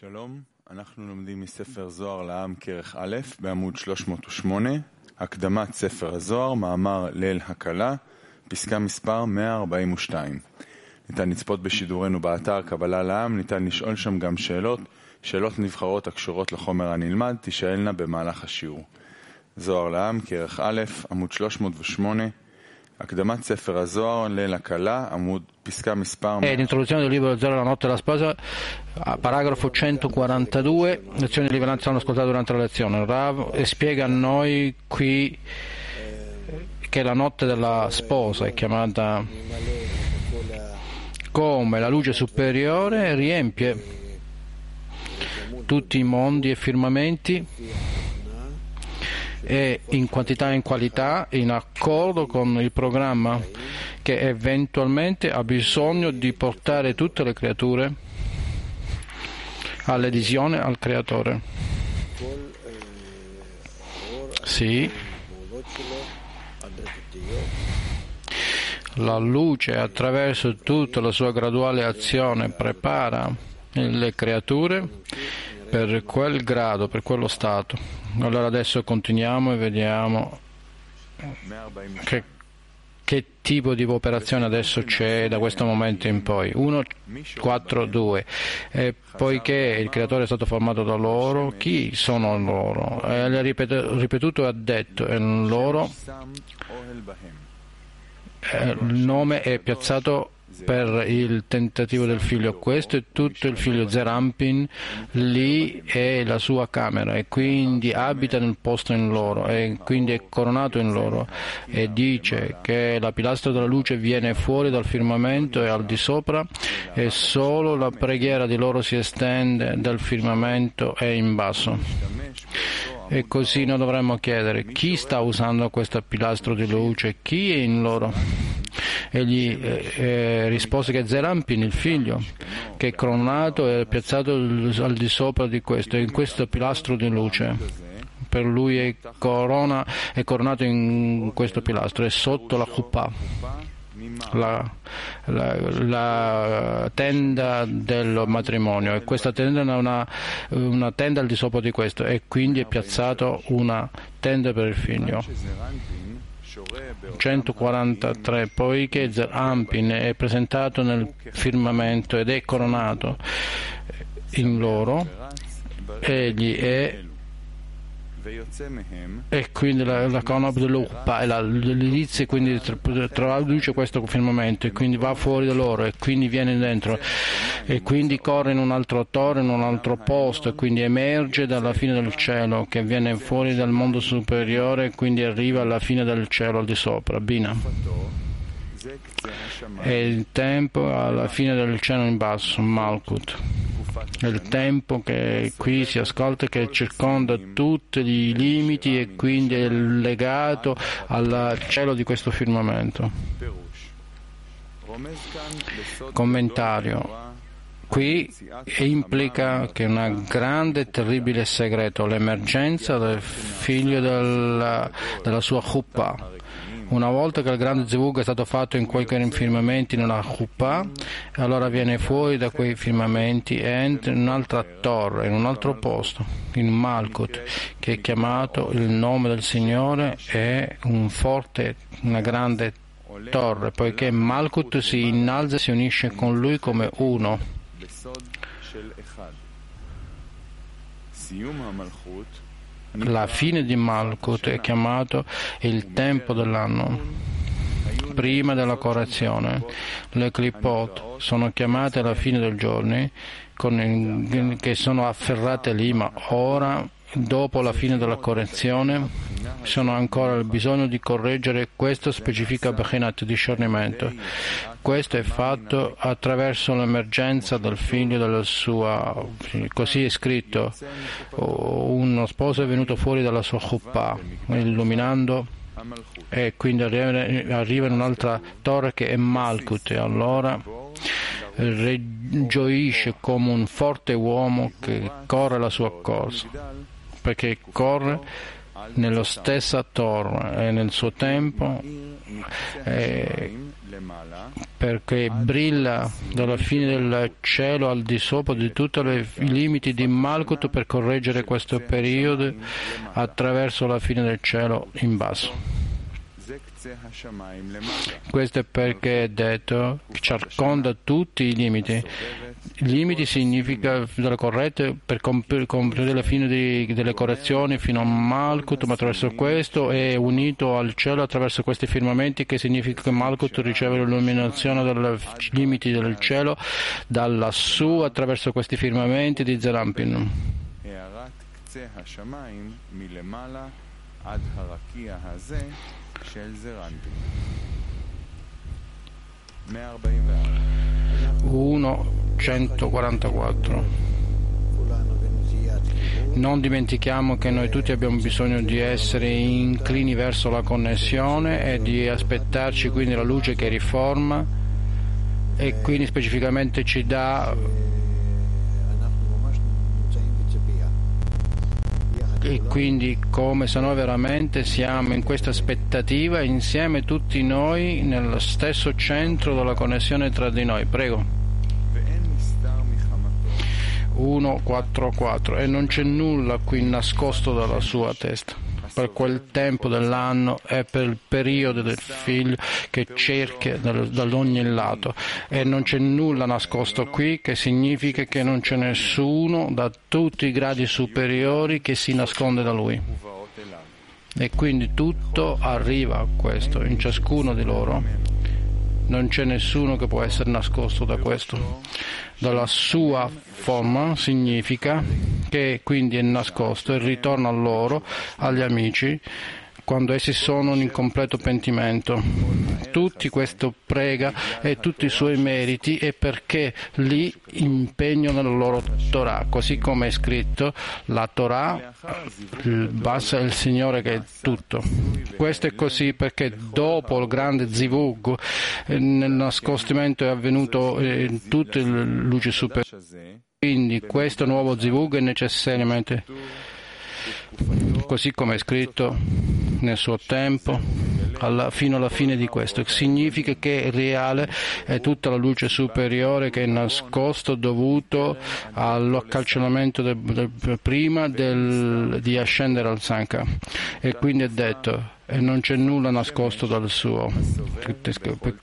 שלום, אנחנו לומדים מספר זוהר לעם כרך א' בעמוד 308, הקדמת ספר הזוהר, מאמר ליל הקלה, פסקה מספר 142. ניתן לצפות בשידורנו באתר קבלה לעם, ניתן לשאול שם גם שאלות, שאלות נבחרות הקשורות לחומר הנלמד, תישאלנה במהלך השיעור. זוהר לעם, כרך א', עמוד 308, È l'introduzione del libro Zero la notte della sposa, paragrafo 142, lezioni di rilevanza hanno ascoltato durante la lezione. Rav e spiega a noi qui che la notte della sposa è chiamata come la luce superiore riempie tutti i mondi e firmamenti e in quantità e in qualità in accordo con il programma che eventualmente ha bisogno di portare tutte le creature all'adesione al creatore. Sì. La luce attraverso tutta la sua graduale azione prepara le creature per quel grado, per quello stato. Allora adesso continuiamo e vediamo che, che tipo di operazione adesso c'è da questo momento in poi. 1, 4, 2. E poiché il creatore è stato formato da loro, chi sono loro? E l'ha ripetuto e ha detto, e loro il nome è piazzato per il tentativo del figlio. Questo è tutto il figlio Zerampin, lì è la sua camera e quindi abita nel posto in loro e quindi è coronato in loro e dice che la pilastra della luce viene fuori dal firmamento e al di sopra e solo la preghiera di loro si estende dal firmamento e in basso. E così noi dovremmo chiedere chi sta usando questo pilastro di luce, chi è in loro. Egli eh, eh, rispose che Zerampin, il figlio, che è coronato e piazzato al di sopra di questo, in questo pilastro di luce. Per lui è, corona, è coronato in questo pilastro, è sotto la Chuppah. La, la, la, tenda del matrimonio. E questa tenda è una, una, tenda al di sopra di questo e quindi è piazzato una tenda per il figlio. 143 poiché Ampin è presentato nel firmamento ed è coronato in loro egli è e quindi la, la Conab dell'Uppa e l'Ilizia quindi traduce questo firmamento e quindi va fuori da loro e quindi viene dentro e quindi corre in un altro torre, in un altro posto e quindi emerge dalla fine del cielo che viene fuori dal mondo superiore e quindi arriva alla fine del cielo al di sopra. Bina. E il tempo alla fine del cielo in basso, Malkut il tempo che qui si ascolta che circonda tutti i limiti e quindi è legato al cielo di questo firmamento. Commentario. Qui implica che un grande e terribile segreto, l'emergenza del figlio della, della sua Chuppa una volta che il grande zivug è stato fatto in quei firmamenti nella Chuppah, allora viene fuori da quei firmamenti e entra in un'altra torre, in un altro posto, in Malkut, che è chiamato il nome del Signore, è un forte, una grande torre, poiché Malkut si innalza e si unisce con lui come uno la fine di Malkut è chiamato il tempo dell'anno prima della correzione. Le clipot sono chiamate alla fine dei giorni che sono afferrate lì, ma ora dopo la fine della correzione sono ancora il bisogno di correggere questo specifica Bechinat discernimento. Questo è fatto attraverso l'emergenza del figlio della sua, così è scritto, uno sposo è venuto fuori dalla sua chuppah, illuminando e quindi arriva in un'altra torre che è Malkut e allora gioisce come un forte uomo che corre la sua corsa perché corre nello stesso torre e nel suo tempo eh, perché brilla dalla fine del cielo al di sopra di tutti i limiti di Malkut per correggere questo periodo attraverso la fine del cielo in basso. Questo è perché è detto che circonda tutti i limiti. Limiti significa delle corrette per comprendere la fine di, delle correzioni fino a Malkut, ma attraverso questo è unito al cielo attraverso questi firmamenti che significa che Malkut riceve l'illuminazione dei limiti del cielo da lassù attraverso questi firmamenti di Zerampin. עד 1.144 non dimentichiamo che noi tutti abbiamo bisogno di essere inclini verso la connessione e di aspettarci quindi la luce che riforma e quindi specificamente ci dà e quindi come se noi veramente siamo in questa aspettativa insieme tutti noi nello stesso centro della connessione tra di noi. Prego. 144 e non c'è nulla qui nascosto dalla sua testa per quel tempo dell'anno e per il periodo del figlio che cerca da ogni lato e non c'è nulla nascosto qui che significa che non c'è nessuno da tutti i gradi superiori che si nasconde da lui. E quindi tutto arriva a questo in ciascuno di loro. Non c'è nessuno che può essere nascosto da questo. Dalla sua forma significa che quindi è nascosto e ritorna a loro, agli amici, quando essi sono in completo pentimento. Tutti questo prega e tutti i suoi meriti è perché li impegnano nella loro Torah, così come è scritto, la Torah basta il Signore che è tutto. Questo è così perché dopo il grande zivug nel nascostimento è avvenuto in tutte le luci superiori. Quindi questo nuovo zivug è necessariamente così come è scritto nel suo tempo, alla, fino alla fine di questo. Significa che è reale è tutta la luce superiore che è nascosto dovuto all'accalcionamento del, del, prima del, di ascendere al Sanka. E quindi è detto e non c'è nulla nascosto dal suo,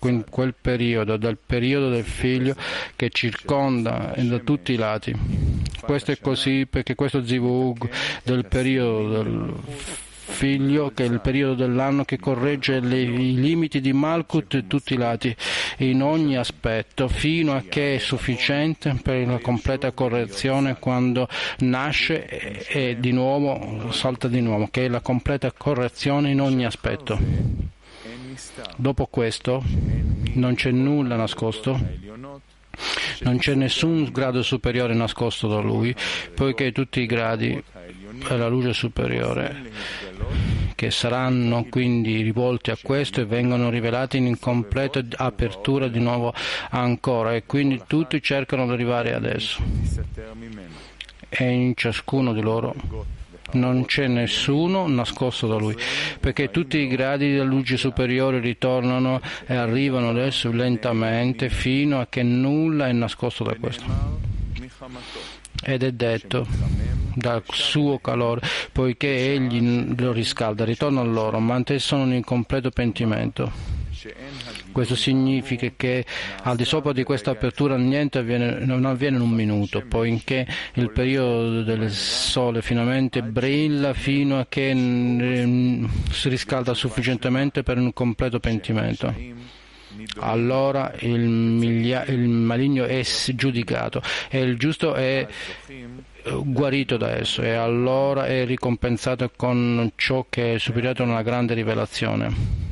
in quel periodo, dal periodo del figlio che circonda da tutti i lati. Questo è così perché questo zivug del periodo del figlio che è il periodo dell'anno che corregge le, i limiti di Malkut in tutti i lati, in ogni aspetto, fino a che è sufficiente per la completa correzione quando nasce e, e di nuovo salta di nuovo, che è la completa correzione in ogni aspetto. Dopo questo non c'è nulla nascosto non c'è nessun grado superiore nascosto da lui, poiché tutti i gradi è la luce superiore che saranno quindi rivolti a questo e vengono rivelati in completa apertura di nuovo ancora e quindi tutti cercano di arrivare adesso e in ciascuno di loro non c'è nessuno nascosto da lui, perché tutti i gradi della luce superiore ritornano e arrivano adesso lentamente fino a che nulla è nascosto da questo. Ed è detto dal suo calore, poiché egli lo riscalda, ritorna a loro, ma sono in completo pentimento. Questo significa che al di sopra di questa apertura niente avviene, non avviene in un minuto, poiché il periodo del sole finalmente brilla fino a che si riscalda sufficientemente per un completo pentimento allora il, miglia, il, maligno è giudicato e il giusto è guarito da esso e allora è ricompensato con ciò che è superiore a una grande rivelazione.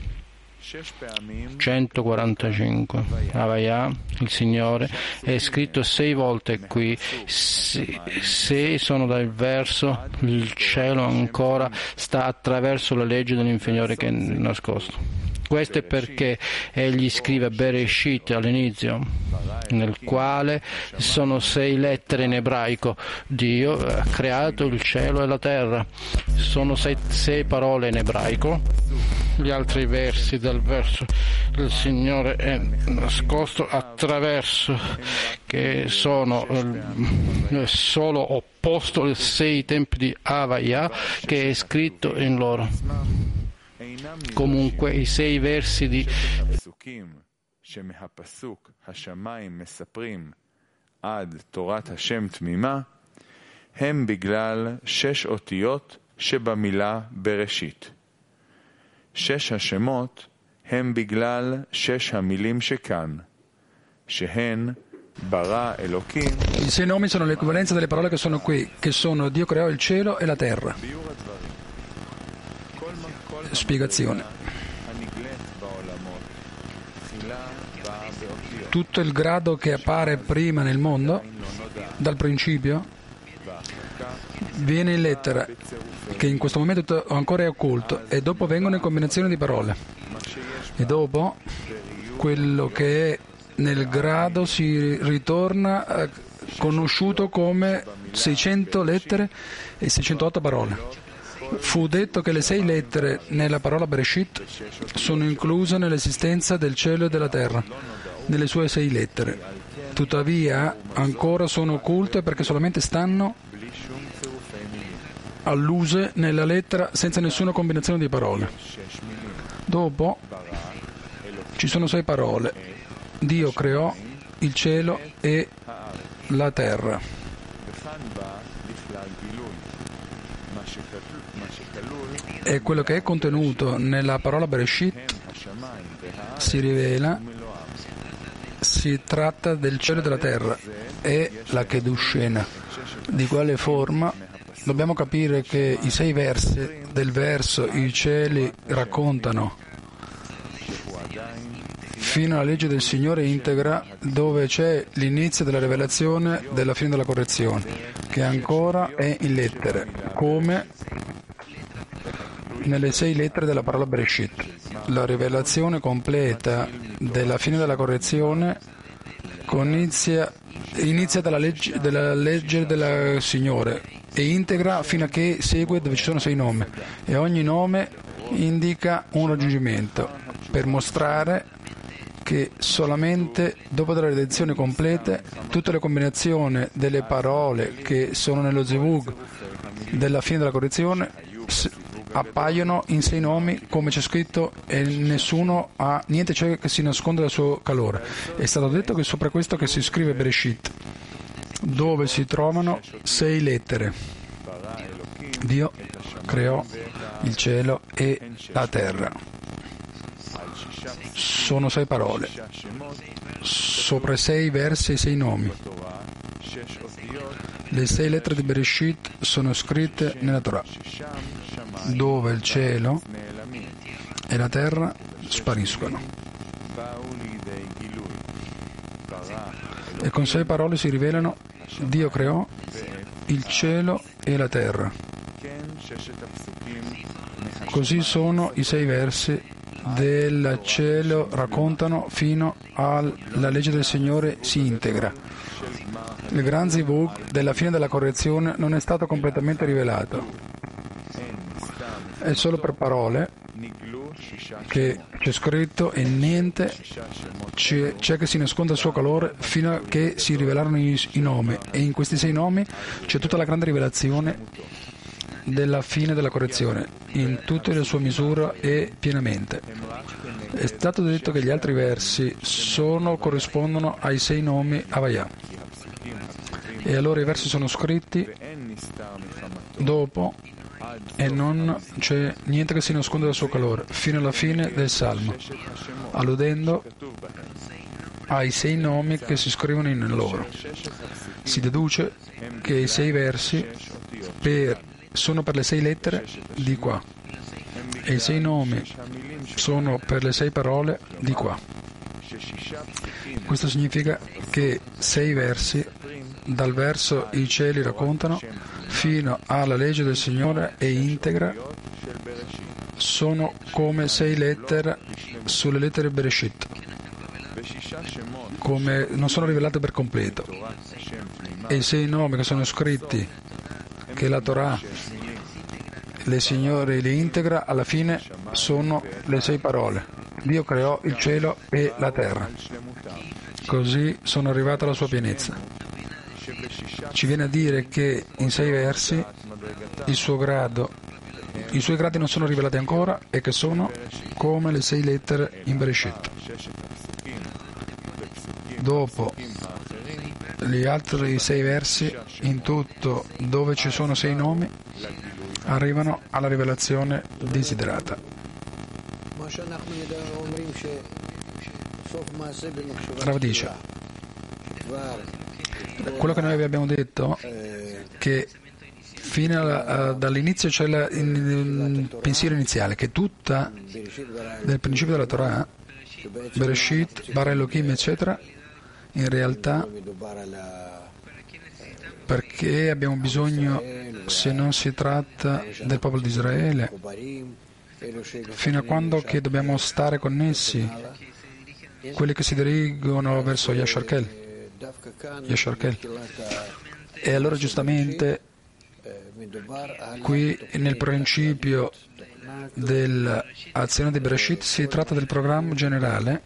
145 Avaya, il Signore, è scritto sei volte qui. Se, se sono dal verso, il cielo ancora sta attraverso la legge dell'inferiore che è nascosto. Questo è perché egli scrive Bereshit all'inizio, nel quale sono sei lettere in ebraico. Dio ha creato il cielo e la terra. Sono sei, sei parole in ebraico. Gli altri versi del verso il Signore è nascosto attraverso che sono eh, solo opposto ai sei tempi di Avaya che è scritto in loro. Comunque i sei versi di עד תורת השם תמימה, הם בגלל שש אותיות שבמילה בראשית. שש השמות הם בגלל שש המילים שכאן, שהן ברא אלוקים. I sei nomi sono l'equivalenza delle parole che sono qui, che sono Dio creò il cielo e la terra. Spiegazione. Tutto il grado che appare prima nel mondo, dal principio, viene in lettera, che in questo momento ancora è occulto, e dopo vengono in combinazione di parole. E dopo quello che è nel grado si ritorna eh, conosciuto come 600 lettere e 608 parole. Fu detto che le sei lettere nella parola Bereshit sono incluse nell'esistenza del cielo e della terra, nelle sue sei lettere. Tuttavia ancora sono occulte perché solamente stanno alluse nella lettera senza nessuna combinazione di parole. Dopo ci sono sei parole. Dio creò il cielo e la terra. E quello che è contenuto nella parola Bereshit si rivela, si tratta del cielo e della terra, e la Kedushena. Di quale forma dobbiamo capire che i sei versi del verso i cieli raccontano fino alla legge del Signore integra dove c'è l'inizio della rivelazione della fine della correzione, che ancora è in lettere, come nelle sei lettere della parola Bereshit. La rivelazione completa della fine della correzione inizia, inizia dalla legge, dalla legge del Signore e integra fino a che segue dove ci sono sei nomi e ogni nome indica un raggiungimento per mostrare che solamente dopo delle redenzioni complete tutte le combinazioni delle parole che sono nello Zivug della fine della correzione appaiono in sei nomi come c'è scritto e nessuno ha niente c'è che si nasconde dal suo calore. È stato detto che sopra questo che si scrive Bereshit, dove si trovano sei lettere. Dio creò il cielo e la terra sono sei parole. Sopra sei versi e sei nomi. Le sei lettere di Bereshit sono scritte nella Torah, dove il cielo e la terra spariscono. E con sei parole si rivelano Dio creò il cielo e la terra. Così sono i sei versi del cielo raccontano fino alla legge del Signore si integra. Il Gran Zivug della fine della correzione non è stato completamente rivelato. È solo per parole che c'è scritto e niente c'è, c'è, che si nasconda il suo calore fino a che si rivelarono i, i nomi e in questi sei nomi c'è tutta la grande rivelazione della fine della correzione in tutte le sue misure e pienamente. È stato detto che gli altri versi sono, corrispondono ai sei nomi Avaya. E allora i versi sono scritti dopo e non c'è niente che si nasconde dal suo calore, fino alla fine del Salmo, alludendo ai sei nomi che si scrivono in loro. Si deduce che i sei versi per sono per le sei lettere di qua e i sei nomi sono per le sei parole di qua. Questo significa che sei versi, dal verso i cieli raccontano fino alla legge del Signore e integra, sono come sei lettere sulle lettere Bereshit, come non sono rivelate per completo. E i sei nomi che sono scritti, che la Torah, le Signore li integra, alla fine sono le sei parole. Dio creò il cielo e la terra. Così sono arrivata alla sua pienezza. Ci viene a dire che in sei versi grado, i suoi gradi non sono rivelati ancora e che sono come le sei lettere in Bereshit. Dopo gli altri sei versi, in tutto dove ci sono sei nomi, arrivano alla rivelazione desiderata. Rav dice, quello che noi vi abbiamo detto, che fino alla, dall'inizio c'è la, il pensiero iniziale, che tutta del principio della Torah, Bereshit, Bara Elohim, eccetera, in realtà perché abbiamo bisogno, se non si tratta del popolo di Israele, fino a quando che dobbiamo stare connessi, quelli che si dirigono verso Yasharkel. Yasharkel. E allora giustamente qui nel principio dell'azione di Bereshit si tratta del programma generale,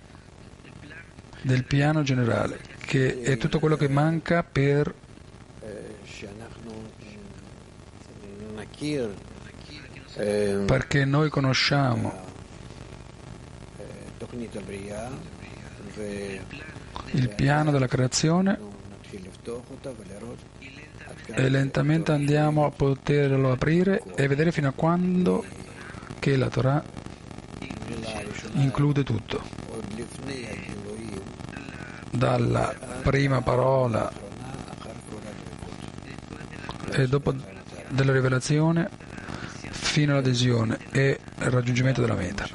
del piano generale, che è tutto quello che manca per perché noi conosciamo il piano della creazione e lentamente andiamo a poterlo aprire e vedere fino a quando che la Torah include tutto. Dalla prima parola e dopo della rivelazione fino all'adesione e il raggiungimento della meta.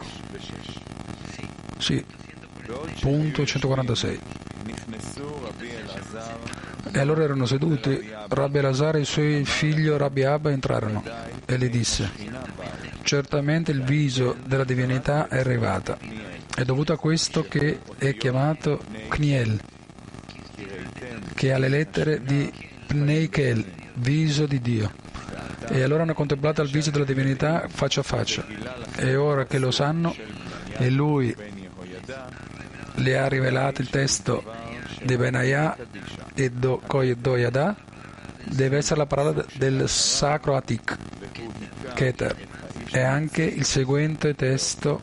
Sì, 146. E allora erano seduti, Rabbi Elazar e il suo figlio Rabbi Abba entrarono e gli disse, certamente il viso della divinità è arrivata. È dovuto a questo che è chiamato Kniel, che ha le lettere di Pneikel, viso di Dio. E allora hanno contemplato il viso della divinità faccia a faccia. E ora che lo sanno, e lui le ha rivelato il testo di Benayah e do, Doyada, deve essere la parola del sacro Atik, Keter. E anche il seguente testo,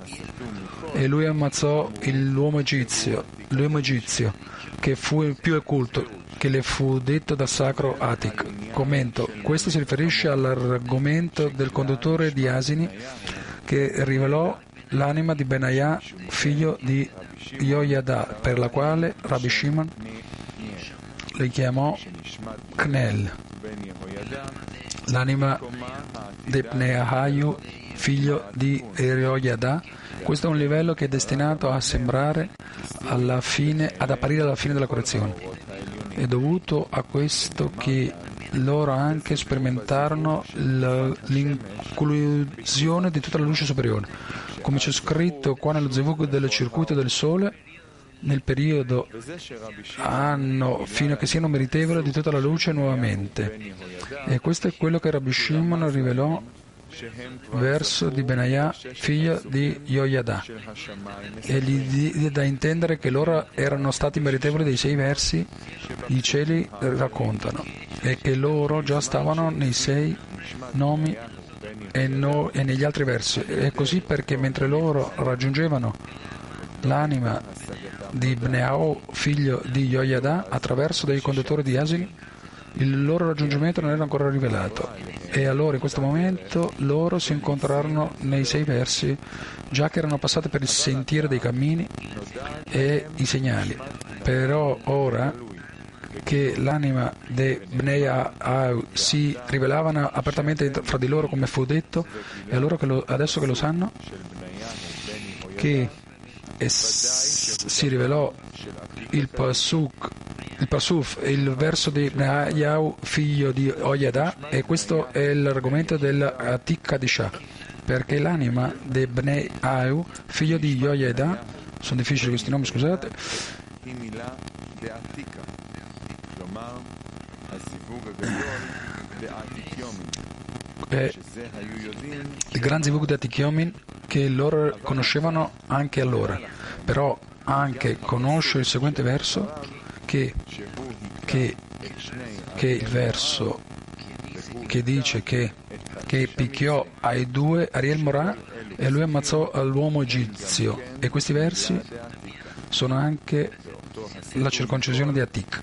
e lui ammazzò l'uomo egizio, l'uomo egizio, che fu il più occulto, che le fu detto dal sacro Atik. Commento, questo si riferisce all'argomento del conduttore di asini che rivelò l'anima di Benayah, figlio di Yoyada, per la quale Rabbi Shimon le chiamò Knel, l'anima di Pneahayu, figlio di Yoyada. Questo è un livello che è destinato a sembrare fine, ad apparire alla fine della correzione. È dovuto a questo che loro anche sperimentarono l'inclusione di tutta la luce superiore. Come c'è scritto qua nello Zevug del circuito del Sole, nel periodo hanno fino a che siano meritevoli di tutta la luce nuovamente. E questo è quello che Rabbi Shimon rivelò verso di Benayah, figlio di Yoyada, e gli diede da intendere che loro erano stati meritevoli dei sei versi i cieli raccontano e che loro già stavano nei sei nomi e, no, e negli altri versi. E così perché mentre loro raggiungevano l'anima di Bneao, figlio di Yoyada, attraverso dei conduttori di asini, il loro raggiungimento non era ancora rivelato e allora in questo momento loro si incontrarono nei sei versi già che erano passati per il sentiero dei cammini e i segnali. Però ora che l'anima di Bnei si rivelavano apertamente fra di loro come fu detto e allora che lo, adesso che lo sanno che si rivelò il Pasuk il Pasuf il verso di Neayau, figlio di Oyada, e questo è l'argomento dell'Atik Kadisha. perché l'anima di Bnei Au, figlio di Yoyeda, sono difficili questi nomi, scusate, il Gran Zivug di Atikyomin che loro conoscevano anche allora, però anche conosce il seguente verso che, che, che il verso che dice che, che picchiò ai due Ariel Morà e lui ammazzò l'uomo egizio. E questi versi sono anche la circoncisione di Atik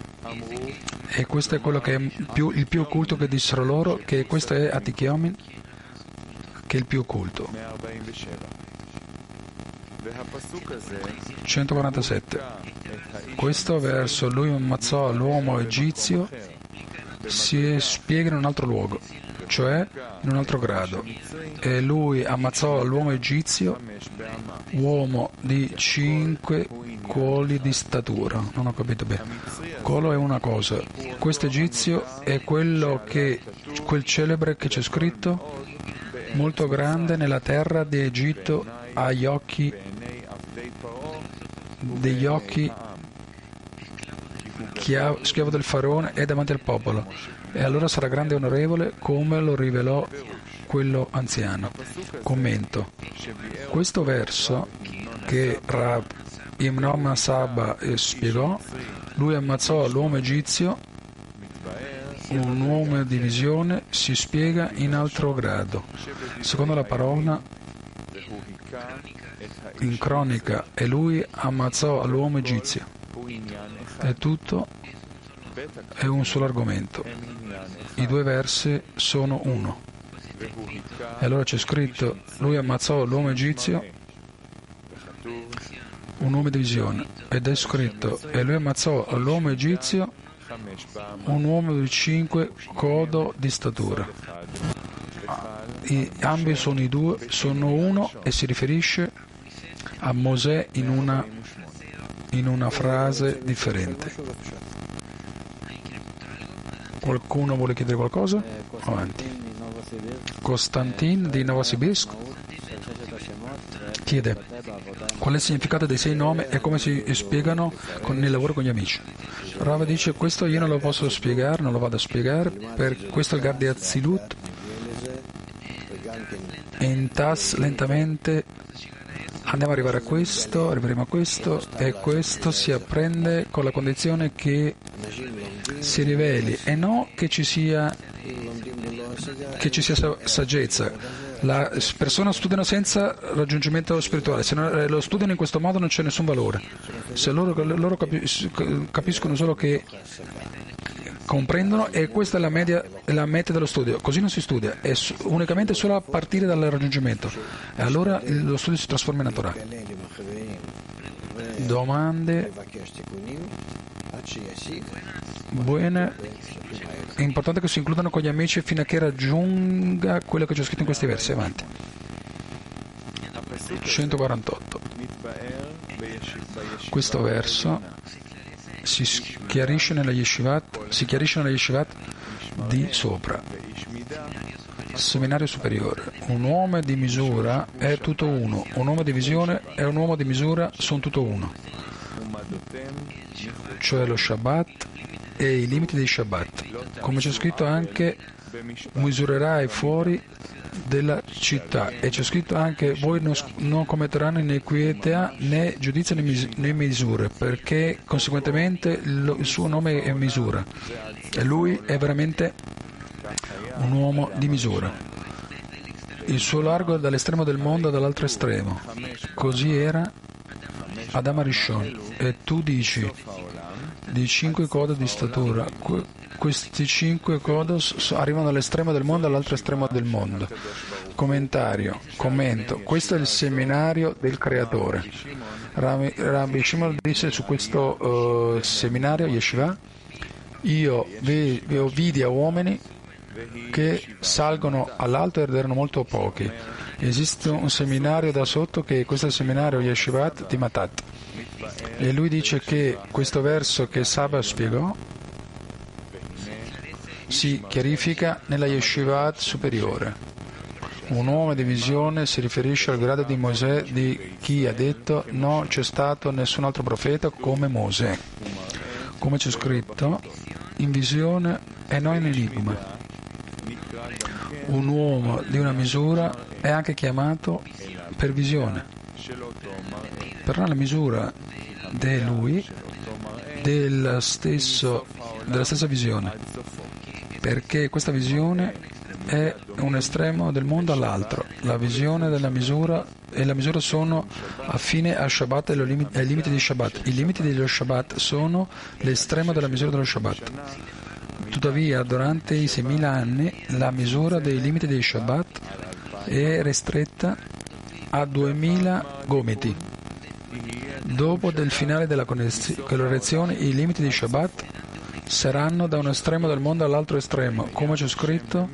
e questo è quello che è più, il più occulto che dissero loro che questo è Atikyomin che è il più occulto 147 questo verso lui ammazzò l'uomo egizio si spiega in un altro luogo cioè in un altro grado. E lui ammazzò l'uomo egizio uomo di cinque coli di statura. Non ho capito bene. Colo è una cosa. Questo egizio è quello che quel celebre che c'è scritto molto grande nella terra di Egitto agli occhi degli occhi schiavo del faraone e davanti al popolo e allora sarà grande e onorevole come lo rivelò quello anziano. Commento. Questo verso che Rab Imnom Saba spiegò, lui ammazzò l'uomo egizio, un uomo di visione si spiega in altro grado. Secondo la parola in cronica e lui ammazzò l'uomo egizio. È tutto è un solo argomento. I due versi sono uno. E allora c'è scritto, lui ammazzò l'uomo egizio, un uomo di visione. Ed è scritto, e lui ammazzò l'uomo egizio, un uomo di cinque codo di statura. I, ambi sono i due, sono uno e si riferisce a Mosè in una, in una frase differente. Qualcuno vuole chiedere qualcosa? Avanti. Costantin di Novosibirsk chiede qual è il significato dei sei nomi e come si spiegano con, nel lavoro con gli amici. Rava dice questo io non lo posso spiegare, non lo vado a spiegare, per questo il Gardi Azilut in TAS lentamente andiamo ad arrivare a questo, arriveremo a questo e questo si apprende con la condizione che si riveli e non che ci sia, che ci sia saggezza. Le persone studiano senza raggiungimento spirituale, se non, lo studiano in questo modo non c'è nessun valore. Se loro, loro capiscono solo che comprendono e questa è la, media, la meta dello studio. Così non si studia, è unicamente solo a partire dal raggiungimento. E allora lo studio si trasforma in naturale. Domande? Buone. È importante che si includano con gli amici fino a che raggiunga quello che c'è scritto in questi versi. Avanti. 148. Questo verso si chiarisce nella yeshivat, si chiarisce nella yeshivat di sopra. Seminario superiore. Un uomo di misura è tutto uno, un uomo di visione e un uomo di misura sono tutto uno. Cioè lo Shabbat e i limiti dei Shabbat. Come c'è scritto anche, misurerai fuori della città. E c'è scritto anche voi non, non commetteranno iniquità né giudizio né, mis- né, misure perché conseguentemente lo, il suo nome è misura. E lui è veramente un uomo di misura. Il suo largo è dall'estremo del mondo all'altro estremo. Così era Adama Rishon. E tu dici di cinque code di statura questi cinque kodos arrivano dall'estremo del mondo all'altro estremo del mondo. Commentario, commento, questo è il seminario del creatore. Rabbi, Shimon dice su questo uh, seminario, Yeshiva, io vi, vi vidi a uomini che salgono all'alto ed erano molto pochi. Esiste un seminario da sotto che questo è il seminario Yeshivat di Matat. E lui dice che questo verso che Saba spiegò si chiarifica nella yeshivat superiore. Un uomo di visione si riferisce al grado di Mosè di chi ha detto non c'è stato nessun altro profeta come Mosè. Come c'è scritto, in visione e non in enigma. Un uomo di una misura è anche chiamato per visione. Però la misura di lui della, stesso, della stessa visione, perché questa visione è un estremo del mondo all'altro. La visione della misura e la misura sono affine a Shabbat e ai limiti di Shabbat. I limiti dello Shabbat sono l'estremo della misura dello Shabbat. Tuttavia, durante i 6.000 anni, la misura dei limiti di Shabbat è ristretta a 2.000 gomiti. Dopo del finale della correzione, i limiti di Shabbat saranno da un estremo del mondo all'altro estremo. Come c'è scritto,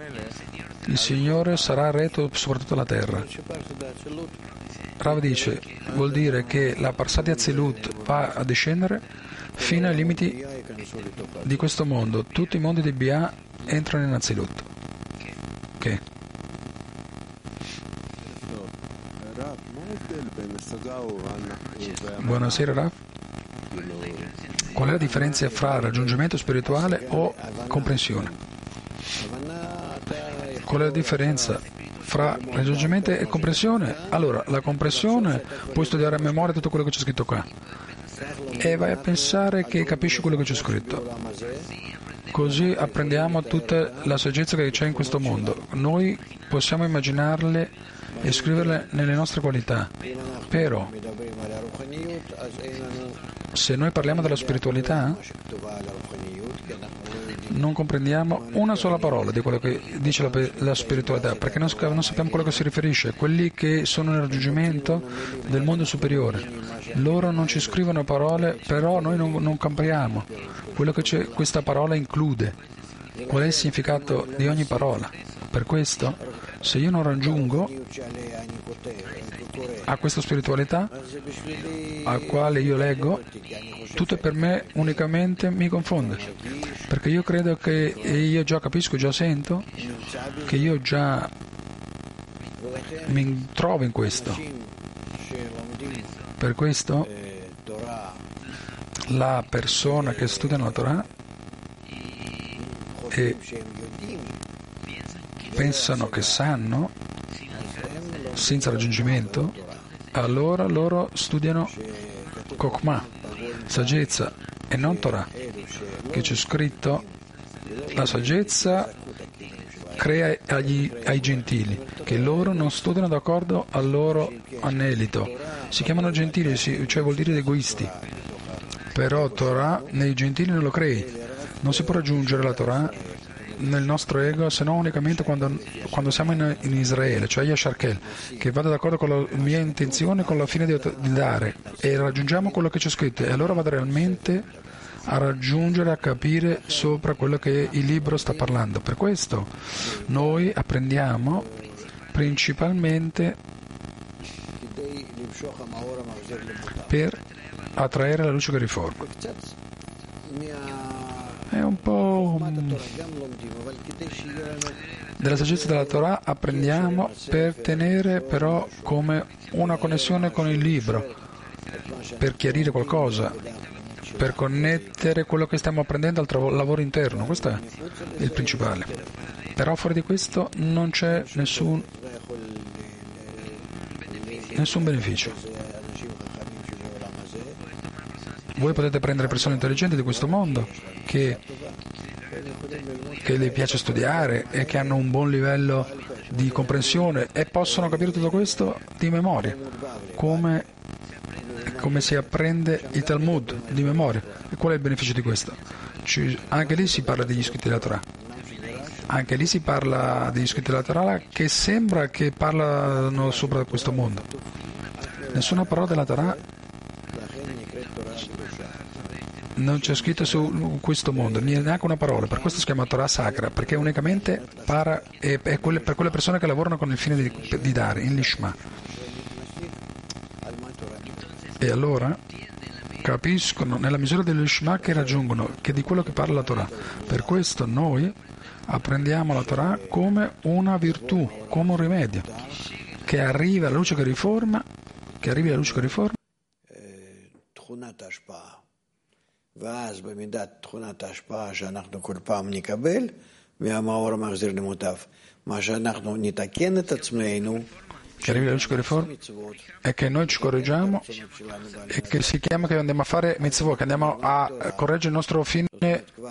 il Signore sarà retto soprattutto la terra. Rav dice, vuol dire che la Parsati Azilut va a discendere fino ai limiti di questo mondo. Tutti i mondi di Bia entrano in Azilut. Ok. Buonasera Raf. Qual è la differenza fra raggiungimento spirituale o comprensione? Qual è la differenza fra raggiungimento e comprensione? Allora, la comprensione puoi studiare a memoria tutto quello che c'è scritto qua e vai a pensare che capisci quello che c'è scritto. Così apprendiamo tutta la saggezza che c'è in questo mondo. Noi possiamo immaginarle e scriverle nelle nostre qualità, però se noi parliamo della spiritualità non comprendiamo una sola parola di quello che dice la, la spiritualità, perché non, non, sappiamo a quello che si riferisce, quelli che sono nel raggiungimento del mondo superiore. Loro non ci scrivono parole, però noi non, non compriamo quello che questa parola include, qual è il significato di ogni parola. Per questo, se io non raggiungo a questa spiritualità a quale io leggo, tutto per me unicamente mi confonde, perché io credo che io già capisco, già sento, che io già mi trovo in questo. Per questo la persona che studia la Torah e pensano che sanno senza raggiungimento, allora loro studiano Kokma, saggezza e non Torah, che c'è scritto la saggezza crea agli, ai gentili, che loro non studiano d'accordo al loro anelito. Si chiamano gentili, cioè vuol dire egoisti. Però Torah nei gentili non lo crei. Non si può raggiungere la Torah nel nostro ego se non unicamente quando, quando siamo in, in, Israele, cioè Yasharkel, che vado d'accordo con la mia intenzione, con la fine di, di dare e raggiungiamo quello che c'è scritto e allora vado realmente a raggiungere, a capire sopra quello che il libro sta parlando. Per questo noi apprendiamo principalmente per attraere la luce che riforma. È un po' della saggezza della Torah apprendiamo per tenere però come una connessione con il libro, per chiarire qualcosa, per connettere quello che stiamo apprendendo al lavoro interno, questo è il principale. Però fuori di questo non c'è nessun, nessun beneficio. Voi potete prendere persone intelligenti di questo mondo che, che le piace studiare e che hanno un buon livello di comprensione e possono capire tutto questo di memoria, come come si apprende il Talmud di memoria. E qual è il beneficio di questo? Ci, anche lì si parla degli scritti della Torah. Anche lì si parla degli scritti Torah che sembra che parlano sopra questo mondo. Nessuna parola della Torah non c'è scritto su questo mondo, neanche una parola. Per questo si chiama Torah sacra, perché unicamente para, è, è quelle, per quelle persone che lavorano con il fine di, di dare, in Lishma. E allora capiscono nella misura dell'Ishma che raggiungono, che di quello che parla la Torah. Per questo noi apprendiamo la Torah come una virtù, come un rimedio, che arriva la luce che riforma, che arrivi la luce che riforma. ואז במידת תכונת ההשפעה שאנחנו כל פעם נקבל מהמאור המחזיר למוטב, מה שאנחנו נתקן את עצמנו che arrivi la luce che riforma e che noi ci correggiamo e che si chiama che andiamo a fare mitzvot, che andiamo a correggere il nostro fine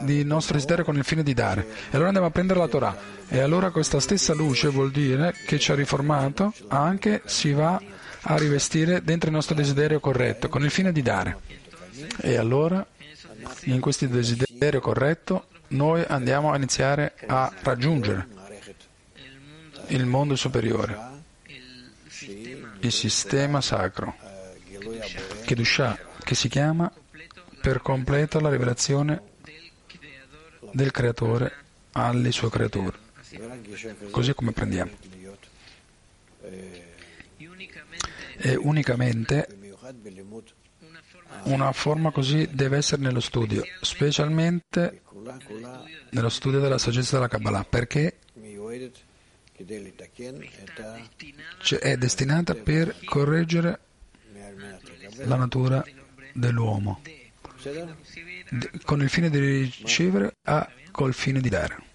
di nostro desiderio con il fine di dare. E allora andiamo a prendere la Torah. E allora questa stessa luce vuol dire che ci ha riformato, anche si va a rivestire dentro il nostro desiderio corretto, con il fine di dare. E allora, in questo desiderio corretto, noi andiamo a iniziare a raggiungere il mondo superiore il sistema sacro, Kedushah, che si chiama per completo la rivelazione del creatore alle sue creature. Così come prendiamo. E unicamente una forma così deve essere nello studio, specialmente nello studio della saggezza della Kabbalah, perché cioè è destinata per correggere la natura dell'uomo con il fine di ricevere a col fine di dare.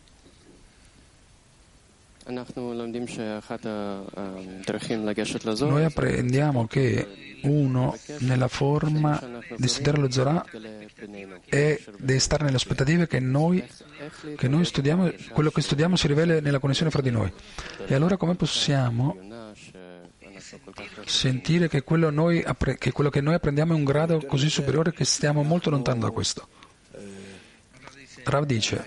Noi apprendiamo che uno nella forma di studiare lo Zorah è di stare nelle aspettative che noi, che noi studiamo, quello che studiamo si rivela nella connessione fra di noi. E allora come possiamo sentire che quello, noi, che quello che noi apprendiamo è un grado così superiore che stiamo molto lontano da questo? Rav dice,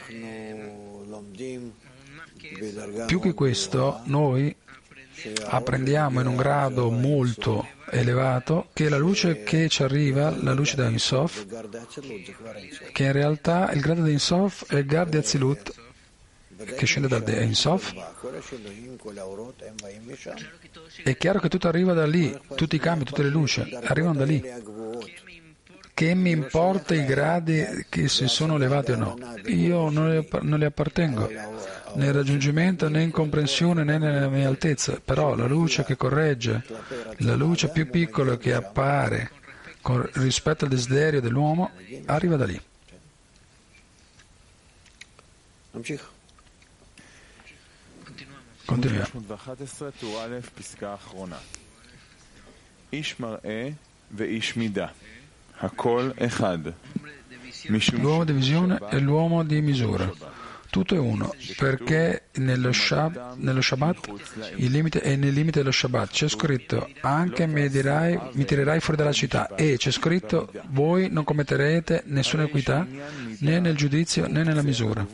più che questo, noi apprendiamo in un grado molto elevato che la luce che ci arriva, la luce da Insof, che in realtà il grado di Insof è il grado Azilut che scende da Insof, è chiaro che tutto arriva da lì, tutti i cambi, tutte le luci arrivano da lì. Che mi importa i gradi che si sono elevati o no? Io non li appartengo né in raggiungimento né in comprensione né nella mia altezza, però la luce che corregge, la luce più piccola che appare con, rispetto al desiderio dell'uomo, arriva da lì. Continuiamo. L'uomo di visione e l'uomo di misura. Tutto è uno, perché nello, Shab, nello Shabbat limite è nel limite dello Shabbat. C'è scritto anche mi, dirai, mi tirerai fuori dalla città e c'è scritto voi non commetterete nessuna equità né nel giudizio né nella misura.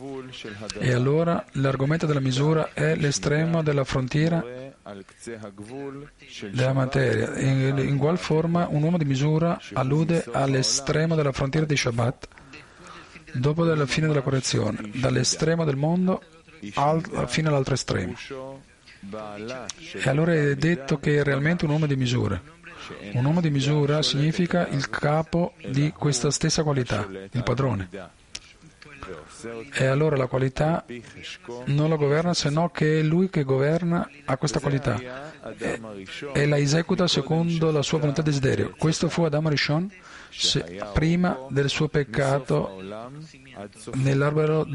E allora l'argomento della misura è l'estremo della frontiera della materia. In, in qual forma un uomo di misura allude all'estremo della frontiera di Shabbat dopo la fine della correzione, dall'estremo del mondo al, fino all'altro estremo. E allora è detto che è realmente un uomo di misura. Un uomo di misura significa il capo di questa stessa qualità, il padrone. E allora la qualità non la governa se no che è lui che governa a questa qualità e, e la esecuta secondo la sua volontà e desiderio. Questo fu Adam Rishon prima del suo peccato nell'albero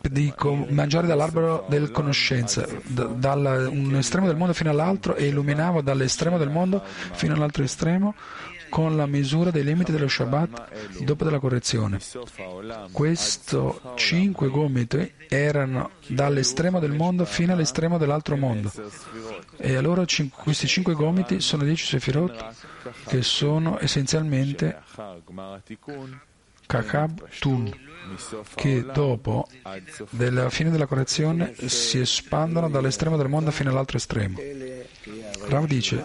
di mangiare dall'albero del conoscenza, da, da un estremo del mondo fino all'altro e illuminava dall'estremo del mondo fino all'altro estremo con la misura dei limiti dello Shabbat dopo della correzione. Questi cinque gomiti erano dall'estremo del mondo fino all'estremo dell'altro mondo. E allora questi cinque gomiti sono dieci sefirot che sono essenzialmente Kakab Tun, che dopo della fine della correzione si espandono dall'estremo del mondo fino all'altro estremo. Rav dice,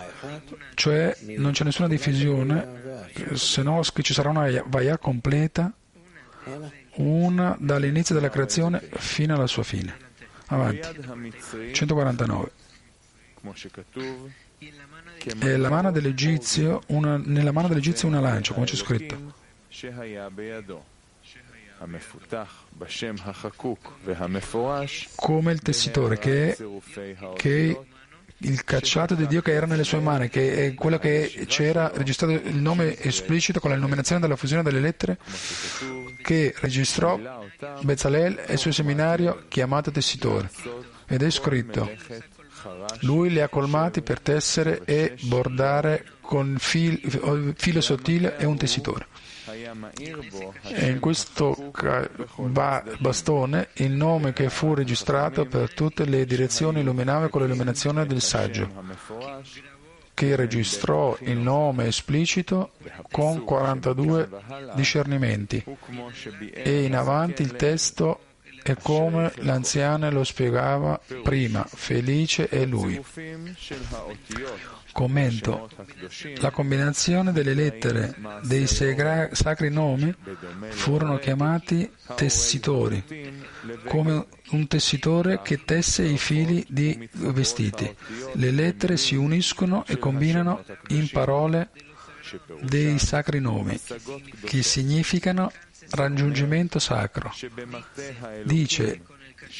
cioè non c'è nessuna divisione, se no ci sarà una Vaya completa, una dall'inizio della creazione fino alla sua fine. Avanti. 149. E la mano dell'Egizio, una, nella mano dell'Egizio una lancia, come c'è scritto. Come il tessitore che, che il cacciato di Dio che era nelle sue mani, che è quello che c'era registrato il nome esplicito con l'illuminazione della fusione delle lettere, che registrò Bezalel e il suo seminario chiamato tessitore. Ed è scritto, lui li ha colmati per tessere e bordare con fil, filo sottile e un tessitore. E in questo bastone il nome che fu registrato per tutte le direzioni illuminava con l'illuminazione del saggio, che registrò il nome esplicito con 42 discernimenti. E in avanti il testo è come l'anziana lo spiegava prima, felice è lui. Commento. La combinazione delle lettere dei sacri nomi furono chiamati tessitori, come un tessitore che tesse i fili di vestiti. Le lettere si uniscono e combinano in parole dei sacri nomi, che significano raggiungimento sacro. Dice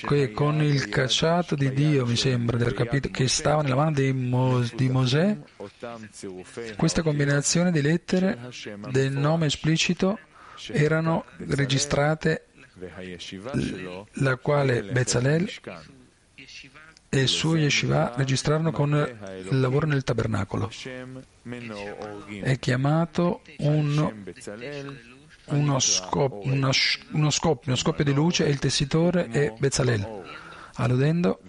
che con il cacciato di Dio, mi sembra di capito, che stava nella mano di, Mo, di Mosè, questa combinazione di lettere del nome esplicito erano registrate, la quale Bezalel e il suo yeshiva registrarono con il lavoro nel tabernacolo. È chiamato un uno, scop- uno, uno, scoppio, uno scoppio di luce e il tessitore è Bezalel, alludendo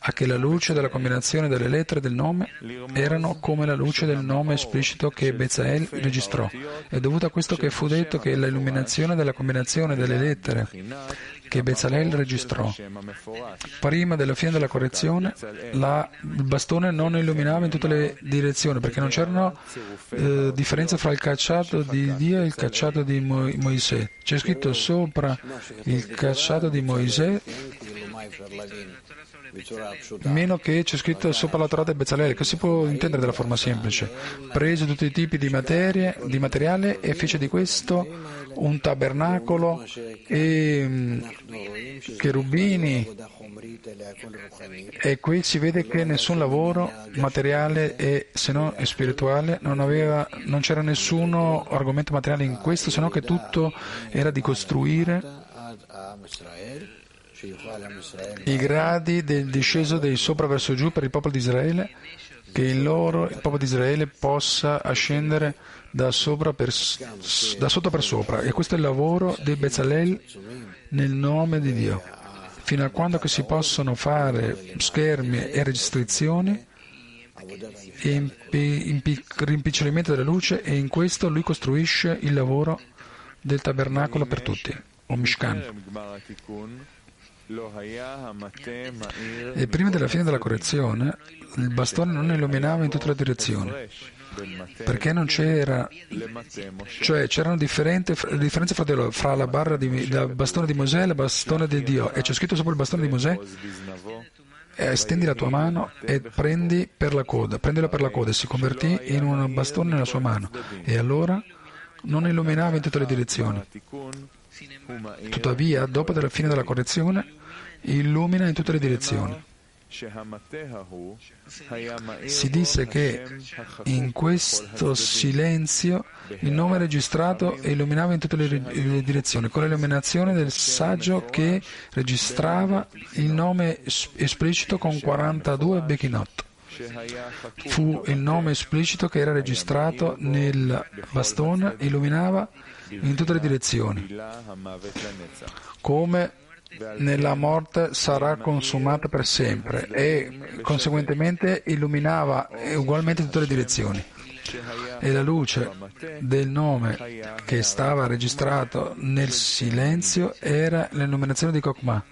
a che la luce della combinazione delle lettere del nome erano come la luce del nome esplicito che Bezalel registrò. È dovuto a questo che fu detto che l'illuminazione della combinazione delle lettere che Bezalel registrò. Prima della fine della correzione, la, il bastone non illuminava in tutte le direzioni perché non c'erano eh, differenze fra il cacciato di Dio e il cacciato di Mo- Moisè. C'è scritto sopra il cacciato di Moisè meno che c'è scritto sopra la Torah del Bezzalele, che si può intendere della forma semplice. Prese tutti i tipi di, materie, di materiale e fece di questo un tabernacolo e mm, cherubini. E qui si vede che nessun lavoro materiale e se non spirituale. Non, aveva, non c'era nessun argomento materiale in questo se no che tutto era di costruire i gradi del disceso dei sopra verso giù per il popolo di Israele che il, loro, il popolo di Israele possa ascendere da, per, da, sotto per sopra. E questo è il lavoro di Bezalel nel nome di Dio. Fino a quando si possono fare schermi e restrizioni e rimpicciolimento della luce e in questo lui costruisce il lavoro del tabernacolo per tutti, o Mishkan. E prima della fine della correzione, il bastone non illuminava in tutte le direzioni, perché non c'era, cioè c'erano differenze fra, di loro, fra la barra di, il bastone di Mosè e il bastone di Dio. E c'è scritto sopra il bastone di Mosè eh, stendi la tua mano e prendi per la coda, prendila per la coda e si convertì in un bastone nella sua mano e allora non illuminava in tutte le direzioni. Tuttavia, dopo la fine della correzione, illumina in tutte le direzioni. Si disse che in questo silenzio il nome registrato illuminava in tutte le, direzioni, con l'illuminazione del saggio che registrava il nome esplicito con 42 Bechinot. Fu il nome esplicito che era registrato nel bastone, illuminava in tutte le direzioni, come nella morte sarà consumata per sempre e conseguentemente illuminava ugualmente tutte le direzioni. E la luce del nome che stava registrato nel silenzio era l'illuminazione di Kokma,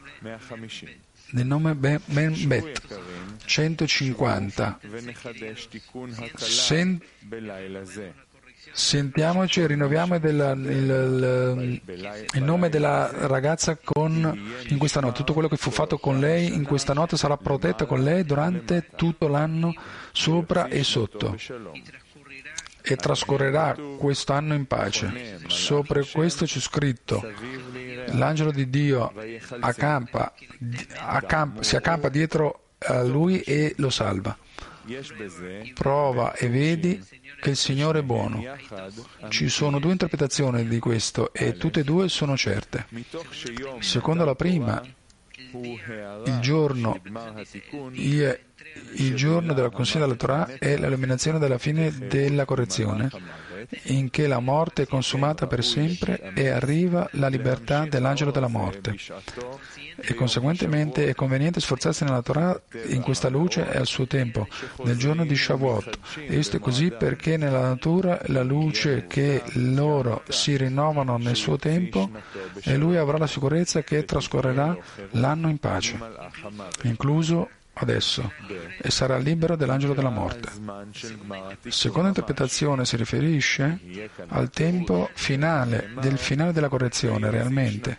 del nome Ben Bet 150. Sen- Sentiamoci e rinnoviamo il, il, il, nome della ragazza con, in questa notte. Tutto quello che fu fatto con lei in questa notte sarà protetto con lei durante tutto l'anno, sopra e sotto. e trascorrerà questo anno in pace. Sopra questo c'è scritto, l'angelo di Dio accampa, accampa, si accampa dietro a lui e lo salva. Prova e vedi che il Signore è buono. Ci sono due interpretazioni di questo e tutte e due sono certe. Secondo la prima, il giorno, il giorno della consegna della Torah è l'illuminazione della fine della correzione, in che la morte è consumata per sempre e arriva la libertà dell'angelo della morte. E conseguentemente è conveniente sforzarsi nella Torah in questa luce e al suo tempo, nel giorno di Shavuot. E questo è così perché nella natura la luce che loro si rinnovano nel suo tempo e lui avrà la sicurezza che trascorrerà l'anno in pace, incluso adesso e sarà libero dell'angelo della morte. Seconda interpretazione si riferisce al tempo finale, del finale della correzione, realmente.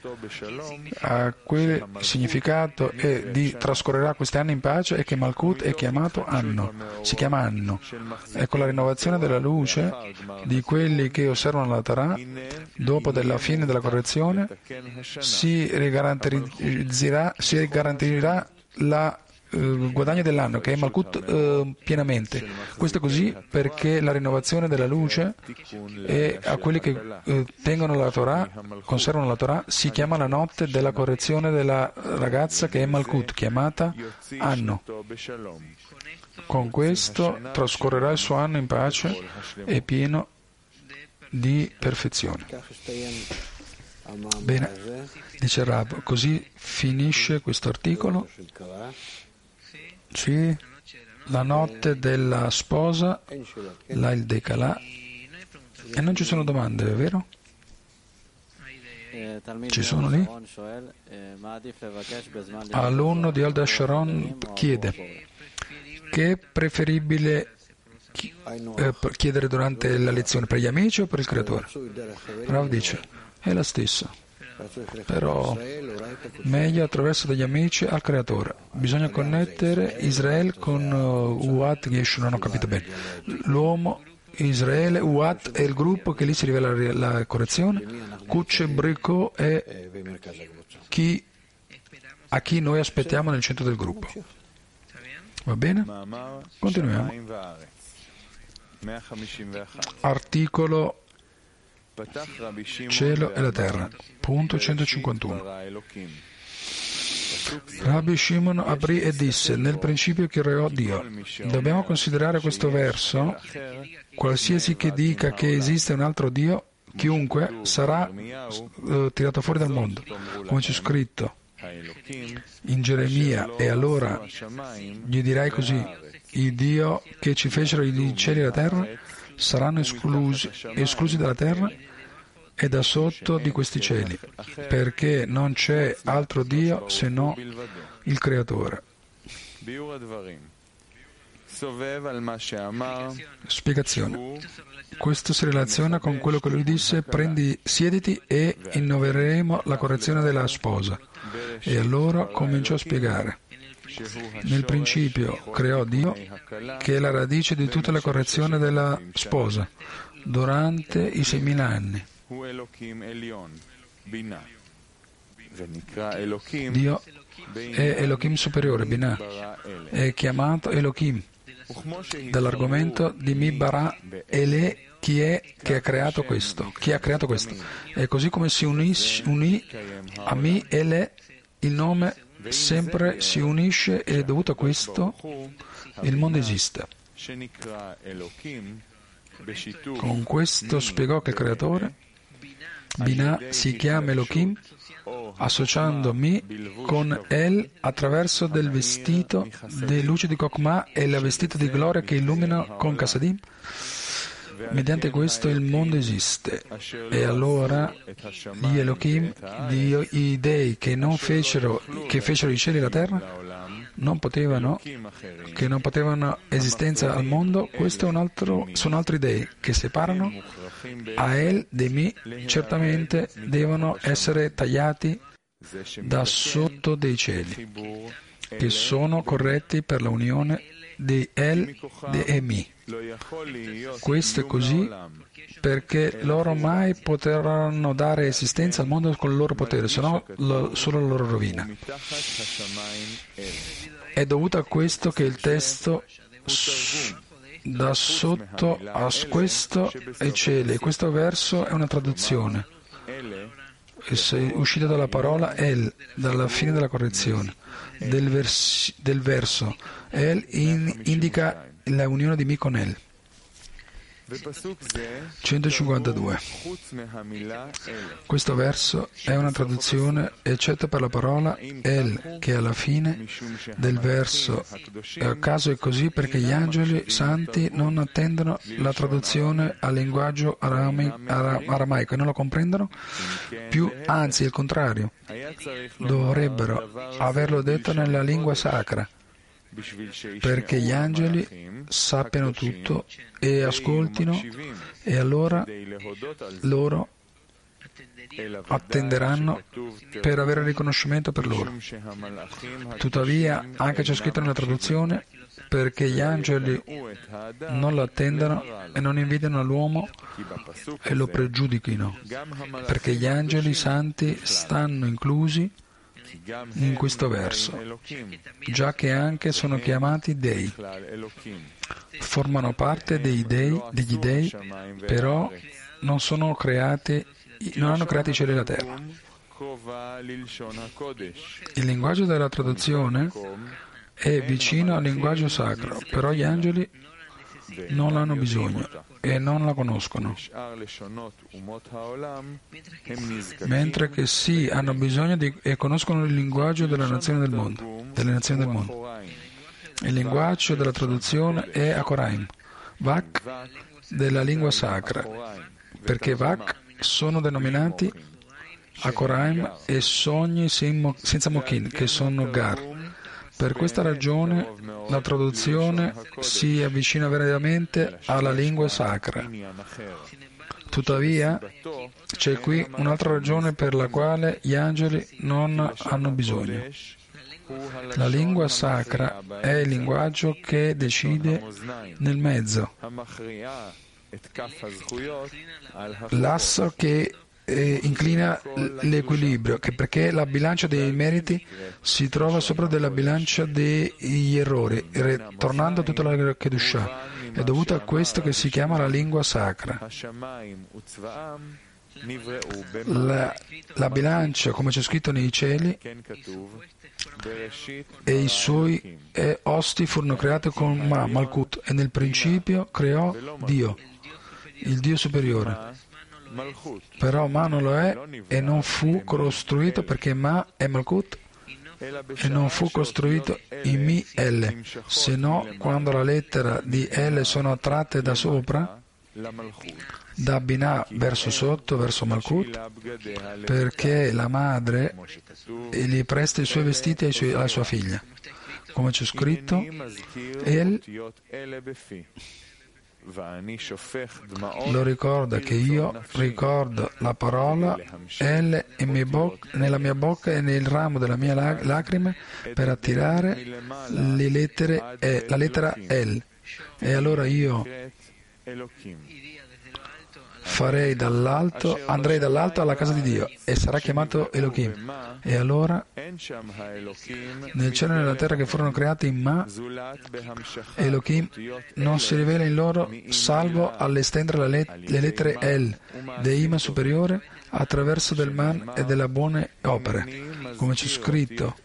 A quel significato è di trascorrerà questi anni in pace e che Malkut è chiamato anno, si chiama anno. E con la rinnovazione della luce di quelli che osservano la Torah, dopo della fine della correzione, si garantirà, si garantirà la il guadagno dell'anno, che è Malkut eh, pienamente. Questo è così perché la rinnovazione della luce e a quelli che eh, tengono la Torah, conservano la Torah, si chiama la notte della correzione della ragazza che è Malkut, chiamata anno. Con questo trascorrerà il suo anno in pace e pieno di perfezione. Bene, dice Rab, così finisce questo articolo. Sì, la notte della sposa, là il decalà, e non ci sono domande, è vero? Ci sono lì? Alunno di Alda Sharon chiede che è preferibile eh, chiedere durante la lezione per gli amici o per il creatore? Rav dice, è la stessa però meglio attraverso degli amici al creatore. Bisogna connettere Israele con uh, Uat Geshu, non ho capito bene. L'uomo, Israele, Uat è il gruppo che lì si rivela la correzione, Kuce Brico è chi, a chi noi aspettiamo nel centro del gruppo. Va bene? Continuiamo. Articolo cielo e la terra. Punto 151. Rabbi Shimon aprì e disse, nel principio creò Dio. Dobbiamo considerare questo verso, qualsiasi che dica che esiste un altro Dio, chiunque sarà uh, tirato fuori dal mondo, come c'è scritto in Geremia, e allora gli dirai così, il Dio che ci fecero i cieli e la terra saranno esclusi, esclusi dalla terra e da sotto di questi cieli, perché non c'è altro Dio se no il Creatore. Spiegazione. Questo si relaziona con quello che lui disse, prendi, siediti e innoveremo la correzione della sposa. E allora cominciò a spiegare. Nel principio creò Dio, che è la radice di tutta la correzione della sposa, durante i seimila anni. Dio è Elohim superiore, Binah, è chiamato Elohim dall'argomento di Mi Bara Ele chi è che ha creato questo, chi ha creato questo. E così come si unì, unì a Mi Ele il nome sempre si unisce e dovuto a questo il mondo esiste. Con questo spiegò che il creatore Binah si chiama Elohim associando Mi con El attraverso del vestito di luce di Kokma e il vestito di gloria che illumina con Kasadim. Mediante questo il mondo esiste e allora gli Elohim, i dei che, fecero, che fecero i cieli e la terra, non potevano, che non potevano esistenza al mondo, altro, sono altri dei che separano a El de Mi, certamente devono essere tagliati da sotto dei cieli, che sono corretti per la unione di El e Mi. Questo è così perché loro mai potranno dare esistenza al mondo con il loro potere, se no lo, solo la loro rovina. È dovuto a questo che il testo da sotto a questo ai cieli. Questo verso è una traduzione. Uscita dalla parola El, dalla fine della correzione, del, vers- del verso. El in- indica la unione di Mi con El. 152. Questo verso è una traduzione eccetto per la parola El che è alla fine del verso. E a caso è così perché gli angeli santi non attendono la traduzione al linguaggio aramaico e non lo comprendono più, anzi il contrario, dovrebbero averlo detto nella lingua sacra perché gli angeli sappiano tutto e ascoltino e allora loro attenderanno per avere riconoscimento per loro. Tuttavia, anche c'è scritto nella traduzione, perché gli angeli non lo attendano e non invidiano l'uomo e lo pregiudichino, perché gli angeli santi stanno inclusi in questo verso, già che anche sono chiamati dei. Formano parte dei dei, degli dei, però non creati, non hanno creato i cieli e la terra. Il linguaggio della traduzione è vicino al linguaggio sacro, però gli angeli non l'hanno bisogno e non la conoscono, mentre che sì hanno bisogno di, e conoscono il linguaggio della nazione del mondo, delle nazioni del mondo. Il linguaggio della traduzione è Akoraim, Vak della lingua sacra, perché Vak sono denominati Akoraim e sogni senza Mokin, che sono Gar. Per questa ragione la traduzione si avvicina veramente alla lingua sacra. Tuttavia, c'è qui un'altra ragione per la quale gli angeli non hanno bisogno. La lingua sacra è il linguaggio che decide nel mezzo, l'asso che eh, inclina l'equilibrio, perché la bilancia dei meriti si trova sopra della bilancia degli errori, tornando a tutta la Kedusha. È dovuto a questo che si chiama la lingua sacra. La, la bilancia, come c'è scritto nei cieli, e i suoi e osti furono creati con Ma, Malkut, e nel principio creò Dio, il Dio superiore. Però Ma non lo è e non fu costruito perché Ma è Malkut e non fu costruito in Mi L, se no quando la lettera di L sono tratte da sopra, da Binah verso sotto, verso Malkut, perché la madre gli presta i suoi vestiti alla sua figlia. Come c'è scritto, El lo ricorda che io ricordo la parola El nella mia bocca e nel ramo della mia lacrime per attirare lettere, e, la lettera El. E allora io farei dall'alto, andrei dall'alto alla casa di Dio e sarà chiamato Elohim. E allora nel cielo e nella terra che furono creati Ma, Elohim non si rivela in loro salvo all'estendere le, le lettere El, Deima superiore, attraverso del man e delle buone opere, come c'è scritto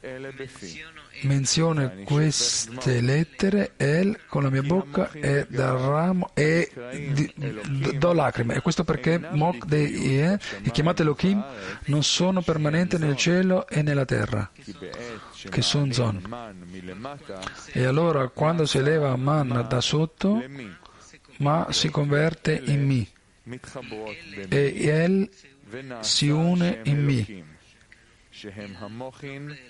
menziona queste lettere El con la mia bocca e dal ramo e di, do lacrime. E questo perché Mok de Ie, i chiamati Elohim non sono permanenti nel cielo e nella terra che sono Zon. E allora quando si eleva Man da sotto Ma si converte in Mi. E El si une in Mi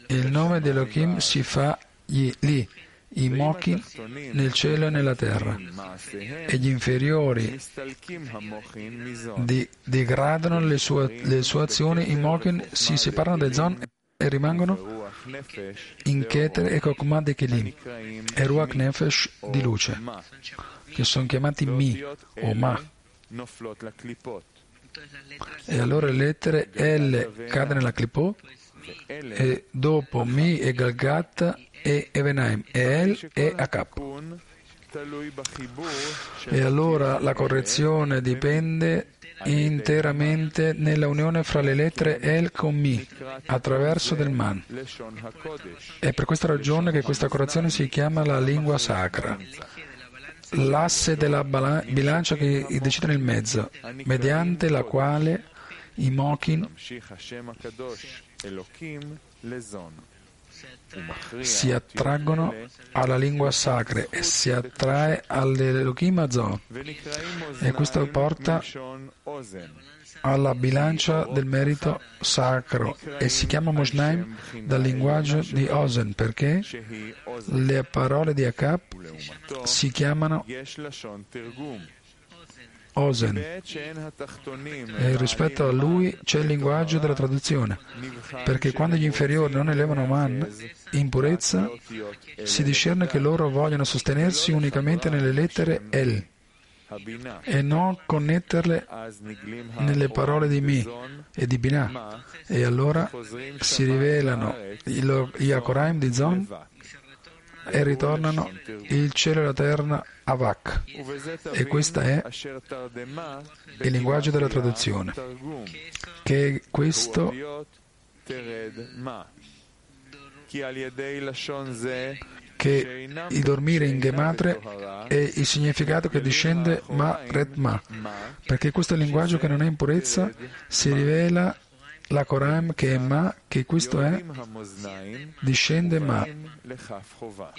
il nome di Elohim si fa lì, i Mochin nel cielo e nella terra, e gli inferiori di, degradano le sue, le sue, azioni, i Mochin si separano dai Zon e rimangono in Keter e Kokmah dei Kelim e Ruach Nefesh di luce, che sono chiamati Mi o Ma. E allora le lettere L cade nella Klipot e dopo Mi e Galgat e Evenaim e El e Akap. E allora la correzione dipende interamente nella unione fra le lettere El con Mi attraverso del Man. È per questa ragione che questa correzione si chiama la lingua sacra. L'asse della bilancia che decide nel mezzo, mediante la quale i Mokin si attraggono alla lingua sacra e si attrae all'Elohim Azon. E questo porta alla bilancia del merito sacro e si chiama Moshnaim dal linguaggio di Ozen perché le parole di Akap si chiamano Ozen. E rispetto a lui c'è il linguaggio della traduzione, perché quando gli inferiori non elevano man in purezza, si discerne che loro vogliono sostenersi unicamente nelle lettere El e non connetterle nelle parole di Mi e di Binah. E allora si rivelano gli Akoraim di Zon e ritornano il cielo e la terra Avak. E questo è il linguaggio della traduzione, che questo che il dormire in Gematre è il significato che discende Ma Red Ma, perché questo linguaggio che non è in purezza si rivela la Koram che è Ma, che questo è, discende Ma,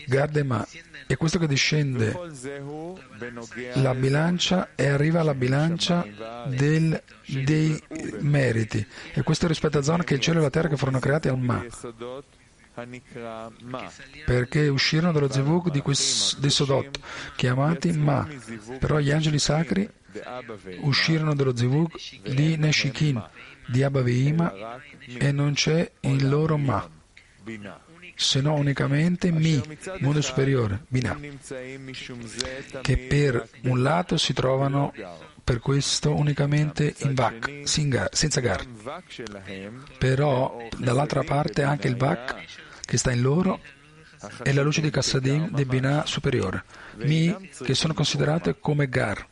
Garde Ma, e questo che discende la bilancia e arriva alla bilancia del, dei meriti, e questo rispetto a zona che il cielo e la terra che furono creati al Ma. Perché uscirono dallo zivug di, di Sodot, chiamati Ma, però gli angeli sacri uscirono dallo zivug di Neshikin, di Abba Veima, e non c'è in loro Ma, se no unicamente Mi, mondo superiore, Binah, che per un lato si trovano per questo unicamente in Vak, senza Gar. Però dall'altra parte anche il Vak che sta in loro è la luce di Kassadim di Binah superiore, Mi che sono considerate come Gar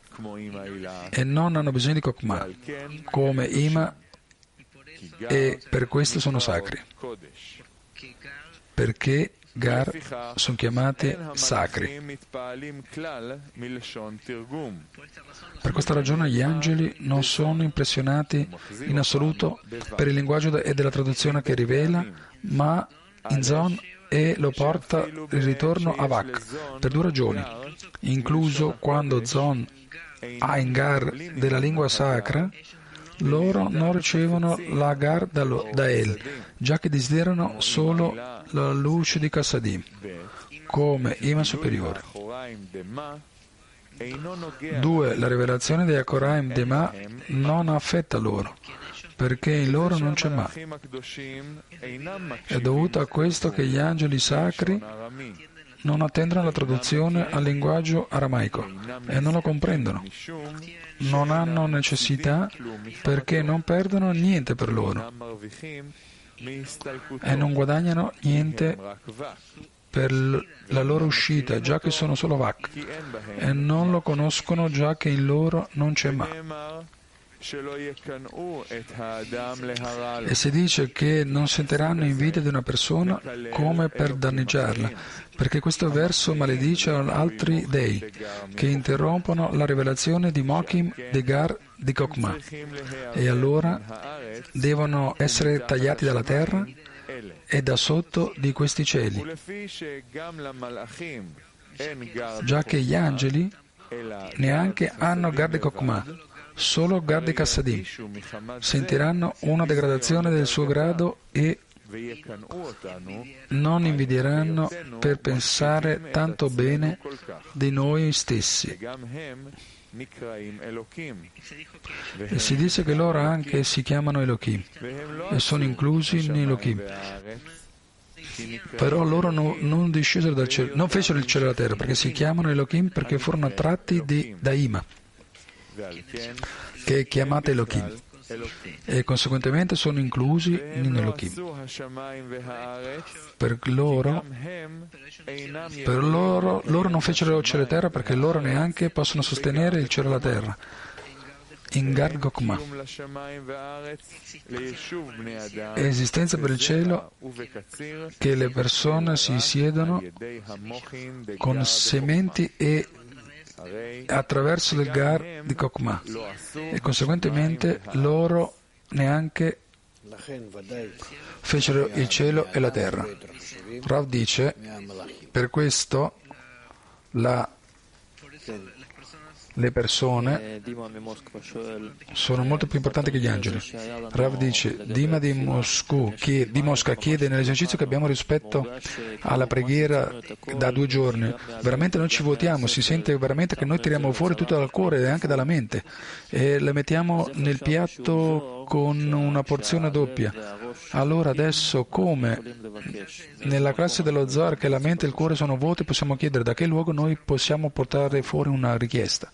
e non hanno bisogno di Kokma, come Ima e per questo sono sacri. Perché Gar sono chiamati sacri. Per questa ragione gli angeli non sono impressionati in assoluto per il linguaggio e della traduzione che rivela, ma in Zon e lo porta il ritorno a Vak per due ragioni, incluso quando Zon ha in Gar della lingua sacra, loro non ricevono la Gar da El, già che desiderano solo la luce di Kassadim, come Ima superiore. Due, la rivelazione di Akoraim Dema non affetta loro, perché in loro non c'è ma. È dovuto a questo che gli angeli sacri non attendono la traduzione al linguaggio aramaico e non lo comprendono. Non hanno necessità perché non perdono niente per loro e non guadagnano niente per la loro uscita, già che sono solo vac, e non lo conoscono già che in loro non c'è ma. E si dice che non sentiranno invidia di una persona come per danneggiarla, perché questo verso maledice altri dei che interrompono la rivelazione di Mokim, di Gar, di Kokma. E allora devono essere tagliati dalla terra e da sotto di questi cieli, già che gli angeli neanche hanno Garde Kokma, solo Garde Kassadim. Sentiranno una degradazione del suo grado e non invidieranno per pensare tanto bene di noi stessi E si dice che loro anche si chiamano Elohim e sono inclusi in Elohim. Però loro no, non discesero dal cielo, non fecero il cielo e la terra perché si chiamano Elohim perché furono attratti di, da Ima, che è chiamata Elohim. E conseguentemente sono inclusi in Elohim. Per loro, per loro, loro non fecero il cielo e la terra perché loro neanche possono sostenere il cielo e la terra. In Gad Gokma. Esistenza per il cielo che le persone si siedono con sementi e attraverso il Gar di Kokma e conseguentemente loro neanche fecero il cielo e la terra. Rav dice, per questo la le persone sono molto più importanti che gli angeli. Rav dice, Dima di, Moscou, chiede, di Mosca chiede nell'esercizio che abbiamo rispetto alla preghiera da due giorni, veramente noi ci votiamo, si sente veramente che noi tiriamo fuori tutto dal cuore e anche dalla mente e le mettiamo nel piatto con una porzione doppia. Allora adesso come nella classe dello Zar che la mente e il cuore sono vuoti possiamo chiedere da che luogo noi possiamo portare fuori una richiesta.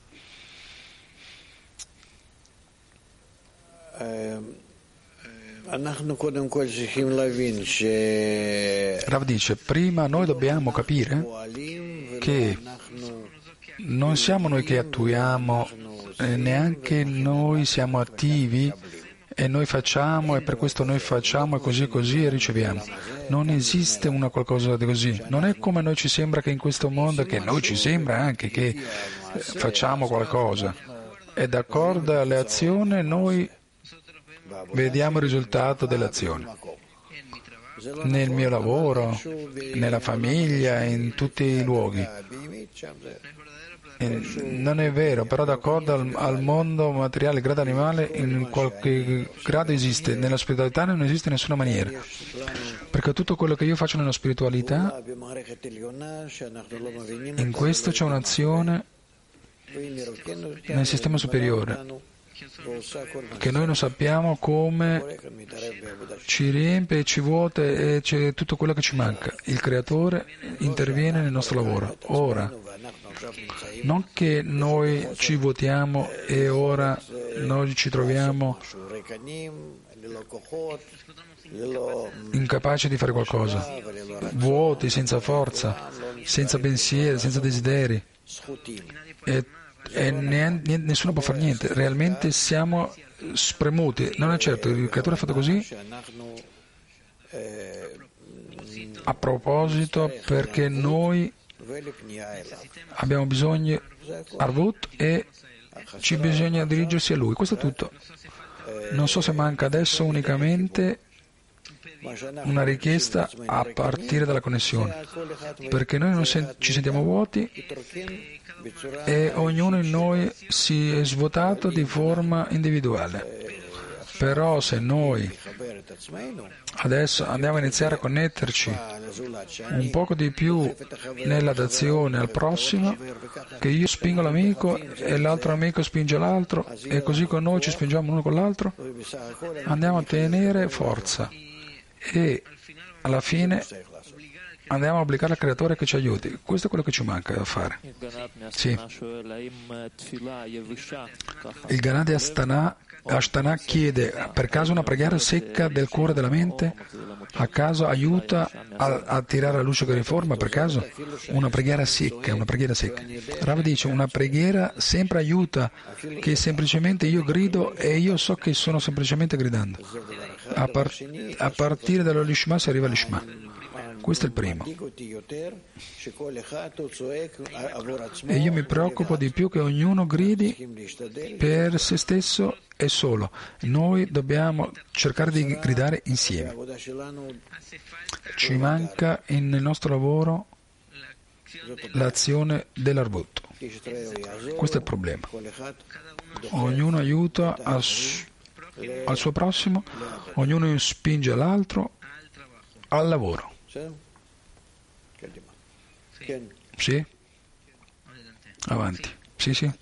Rav dice, prima noi dobbiamo capire che non siamo noi che attuiamo, neanche noi siamo attivi e noi facciamo e per questo noi facciamo e così così e riceviamo. Non esiste una qualcosa di così. Non è come noi ci sembra che in questo mondo, che noi ci sembra anche che facciamo qualcosa. E d'accordo alle azioni noi vediamo il risultato dell'azione. Nel mio lavoro, nella famiglia, in tutti i luoghi. E non è vero, però d'accordo al, al mondo materiale, grado animale, in qualche grado esiste, nella spiritualità non esiste in nessuna maniera. Perché tutto quello che io faccio nella spiritualità, in questo c'è un'azione nel sistema superiore che noi non sappiamo come ci riempie e ci vuota e c'è tutto quello che ci manca. Il creatore interviene nel nostro lavoro. Ora, non che noi ci votiamo e ora noi ci troviamo incapaci di fare qualcosa, vuoti, senza forza, senza pensieri, senza desideri. E e nessuno può fare niente, realmente siamo spremuti. Non è certo, il creatore ha fatto così a proposito perché noi abbiamo bisogno Arvut e ci bisogna dirigersi a lui. Questo è tutto. Non so se manca adesso unicamente una richiesta a partire dalla connessione, perché noi non sen- ci sentiamo vuoti e ognuno di noi si è svuotato di forma individuale. Però se noi adesso andiamo a iniziare a connetterci un poco di più nella dazione al prossimo, che io spingo l'amico e l'altro amico spinge l'altro e così con noi ci spingiamo uno con l'altro, andiamo a tenere forza e alla fine andiamo a obbligare al creatore che ci aiuti. Questo è quello che ci manca da fare. Sì. Il Ganadi Astana, Ashtana chiede per caso una preghiera secca del cuore della mente? A caso aiuta a, a tirare la luce che riforma? Per caso? Una preghiera secca, una preghiera secca. Rav dice una preghiera sempre aiuta che semplicemente io grido e io so che sono semplicemente gridando. A, par- a partire dall'Olishma si arriva all'Ishma. Questo è il primo. E io mi preoccupo di più che ognuno gridi per se stesso e solo. Noi dobbiamo cercare di gridare insieme. Ci manca nel nostro lavoro l'azione dell'arbutto. Questo è il problema. Ognuno aiuta al, al suo prossimo, ognuno spinge l'altro al lavoro. Sì? Avanti. Sì, sì.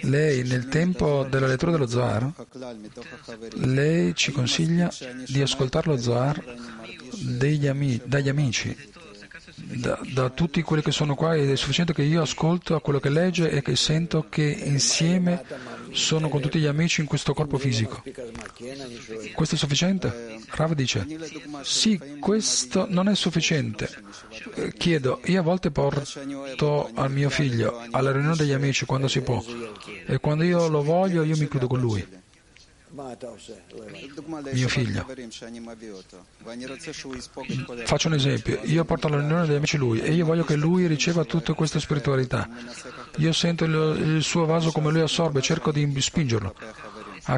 Lei nel tempo della lettura dello Zohar, lei ci consiglia di ascoltare lo Zohar ami- dagli amici, da, da, tutti quelli che sono qua ed è sufficiente che io ascolto a quello che legge e che sento che insieme sono con tutti gli amici in questo corpo fisico. Questo è sufficiente? Rav dice, sì, questo non è sufficiente. Eh, chiedo, io a volte porto al mio figlio alla riunione degli amici quando si può e quando io lo voglio io mi chiudo con lui mio figlio. Faccio un esempio, io porto alla riunione degli amici lui e io voglio che lui riceva tutta questa spiritualità. Io sento il, il suo vaso come lui assorbe, cerco di spingerlo.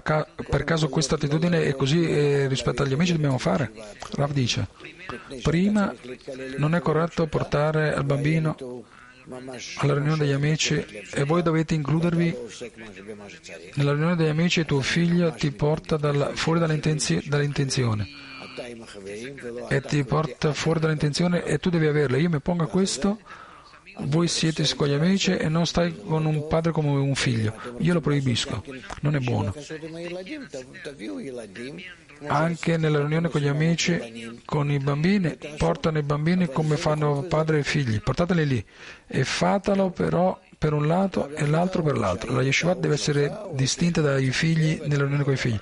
Ca- per caso questa attitudine è così eh, rispetto agli amici dobbiamo fare? Rav dice, prima non è corretto portare al bambino alla riunione degli amici e voi dovete includervi nella riunione degli amici e tuo figlio ti porta dalla, fuori dall'intenzione e ti porta fuori dall'intenzione e tu devi averla. Io mi pongo a questo voi siete con gli amici e non stai con un padre come un figlio. Io lo proibisco, non è buono. Anche nella riunione con gli amici, con i bambini, portano i bambini come fanno padre e figli, portateli lì e fatelo però per un lato e l'altro per l'altro. La yeshiva deve essere distinta dai figli nella riunione con i figli.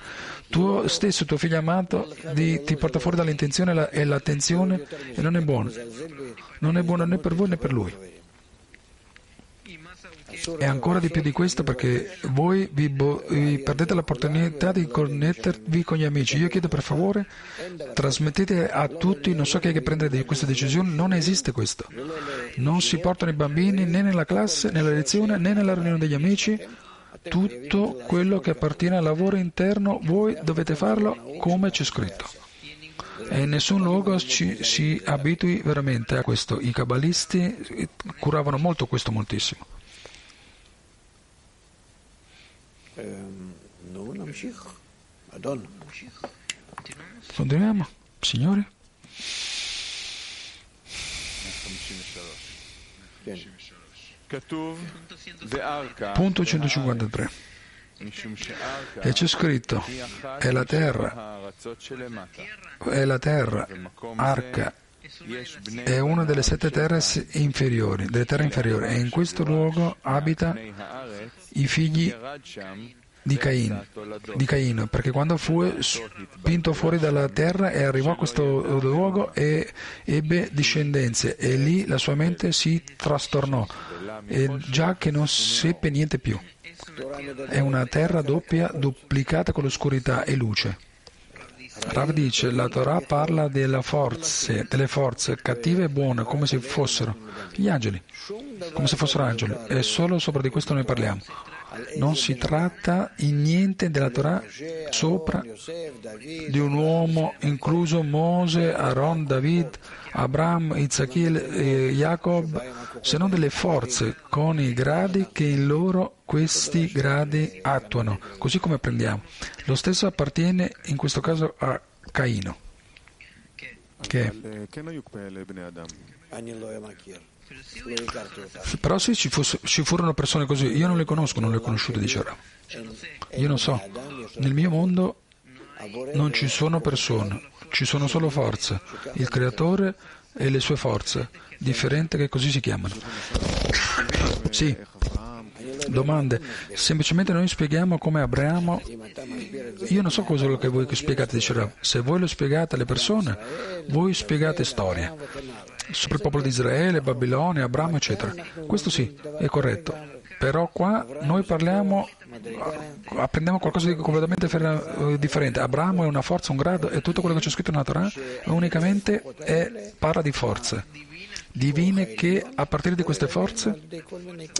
Tuo stesso, tuo figlio amato, di, ti porta fuori dall'intenzione e l'attenzione e non è buono. Non è buono né per voi né per lui. E ancora di più di questo perché voi vi, bo- vi perdete l'opportunità di connettervi con gli amici. Io chiedo per favore, trasmettete a tutti, non so chi è che prende queste decisioni, non esiste questo. Non si portano i bambini né nella classe, nella lezione, né nella riunione degli amici. Tutto quello che appartiene al lavoro interno, voi dovete farlo come c'è scritto. E in nessun luogo ci, si abitui veramente a questo. I cabalisti curavano molto questo moltissimo. Continuiamo, signore. Punto 153. E c'è scritto, è la terra, è la terra, arca, è una delle sette terre inferiori, delle terre inferiori, e in questo luogo abita i figli di Caino, di Caino, perché quando fu spinto fuori dalla terra e arrivò a questo luogo e ebbe discendenze e lì la sua mente si trastornò, e già che non seppe niente più. È una terra doppia, duplicata con l'oscurità e luce. Rav dice, la Torah parla delle forze, delle forze cattive e buone come se fossero gli angeli, come se fossero angeli, e solo sopra di questo noi parliamo. Non si tratta in niente della Torah sopra di un uomo, incluso Mose, Aaron, David, Abraham, Isachil e Jacob, se non delle forze con i gradi che in loro questi gradi attuano, così come apprendiamo. Lo stesso appartiene in questo caso a Caino. Che però se ci, fosse, ci, furono persone così, io non le conosco, non le ho conosciute, dice Ram. Io non so, nel mio mondo non ci sono persone, ci sono solo forze, il creatore e le sue forze, differenti che così si chiamano. Sì, domande. Semplicemente noi spieghiamo come Abramo. Io non so cosa che voi spiegate, dice Rav. Se voi lo spiegate alle persone, voi spiegate storie sopra il popolo di Israele, Babilonia, Abramo, eccetera. Questo sì, è corretto. Però qua noi parliamo, apprendiamo qualcosa di completamente eh, differente. Abramo è una forza, un grado e tutto quello che c'è scritto nella Torah unicamente è, parla di forze divine che a partire di queste forze,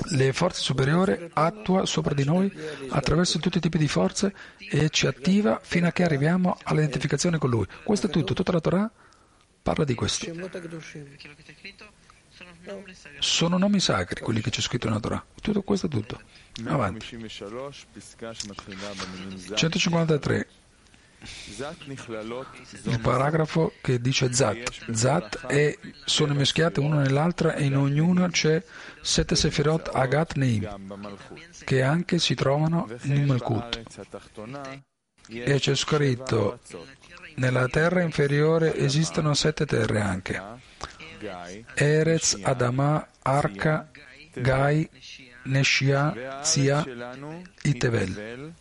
le forze superiori attua sopra di noi attraverso tutti i tipi di forze e ci attiva fino a che arriviamo all'identificazione con Lui. Questo è tutto, tutta la Torah parla di questo. Sono nomi sacri quelli che c'è scritto nella Torah. Tutto questo è tutto. Avanti. 153. il paragrafo che dice Zat. Zat e sono meschiate una nell'altra e in ognuna c'è sette Sefirot Agat Neim, che anche si trovano in Malkut. E c'è scritto, nella terra inferiore esistono sette terre anche. Erez, Adama, Arca, Gai, Neshia, Zia, Itevel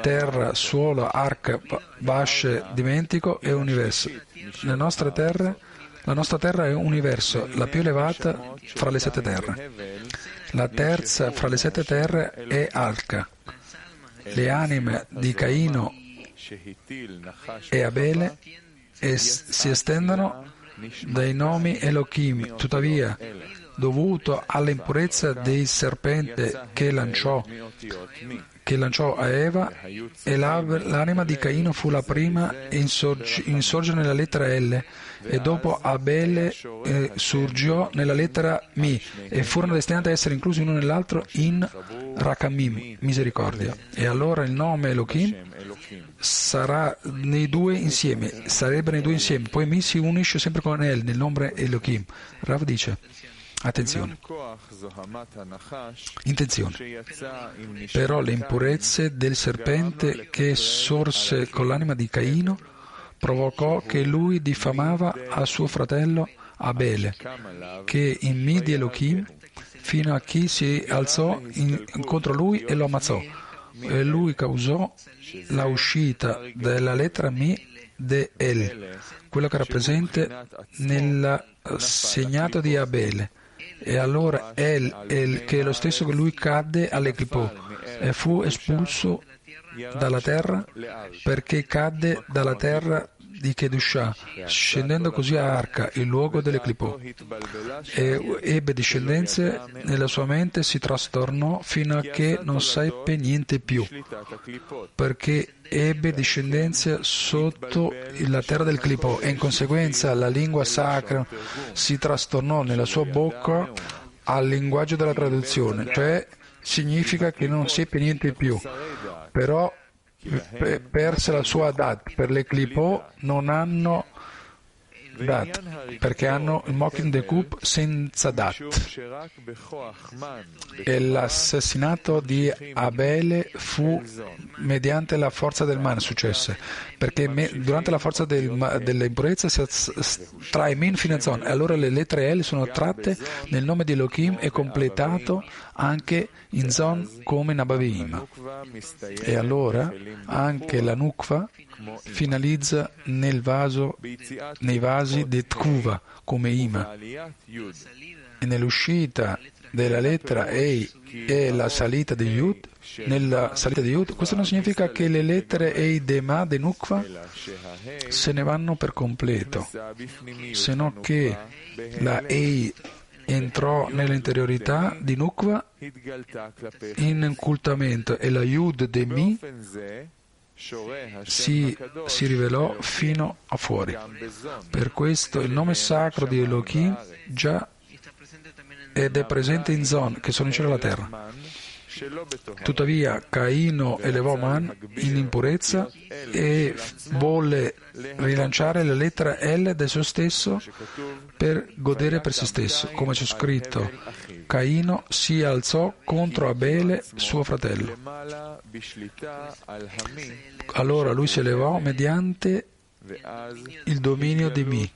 terra, suolo, arca, vasce, dimentico e universo. Le nostre terre, la nostra terra è un universo, la più elevata fra le sette terre. La terza fra le sette terre è Alca. Le anime di Caino e Abele si estendono dai nomi Elohim, tuttavia, dovuto all'impurezza dei serpenti che lanciò che lanciò a Eva e l'anima di Caino fu la prima a insorgere nella lettera L e dopo Abele eh, sorgiò nella lettera Mi e furono destinati a essere inclusi l'uno nell'altro in Rakamim, misericordia. E allora il nome Elohim sarà nei due insieme, sarebbe nei due insieme, poi Mi si unisce sempre con El nel nome Elohim. Rav dice Attenzione. Intenzione. Però le impurezze del serpente che sorse con l'anima di Caino provocò che lui diffamava a suo fratello Abele, che in Midi Elohim, fino a chi si alzò in, contro lui e lo ammazzò. E lui causò la uscita della lettera Mi de El, quello che era presente nel segnato di Abele. E allora El, El, che è lo stesso che lui cadde all'Eclipò e fu espulso dalla terra perché cadde dalla terra di Kedushah, scendendo così a Arca, il luogo dell'Eclipò. E ebbe discendenze nella sua mente si trastornò fino a che non seppe niente più, perché ebbe discendenze sotto la terra del Clipò e in conseguenza la lingua sacra si trastornò nella sua bocca al linguaggio della traduzione, cioè significa che non seppe niente più, però perse la sua dat, per le Clipò non hanno dat, perché hanno il Mokin de Kup senza dat. E l'assassinato di Abele fu mediante la forza del man successe, perché me, durante la forza del, dell'impurezza si trae min fino a zon, e allora le lettere L sono tratte nel nome di Elohim e completato anche in zon come Nabaveim. E allora anche la Nukva finalizza vaso, nei vasi di Tkuva come Ima. E nell'uscita della lettera Ei e la salita di Yud nella salita di Yud questo non significa che le lettere Ei Dema de Nukva se ne vanno per completo se no che la Ei entrò nell'interiorità di Nukva in incultamento e la Yud de Mi si, si, rivelò fino a fuori. Per questo il nome sacro di Elohim già ed è presente in Zon, che sono in cielo alla terra. Tuttavia Caino elevò Man in impurezza e volle rilanciare la lettera L del suo stesso per godere per se stesso, come c'è scritto. Caino si alzò contro Abele, suo fratello. Allora lui si elevò mediante il dominio di Mi,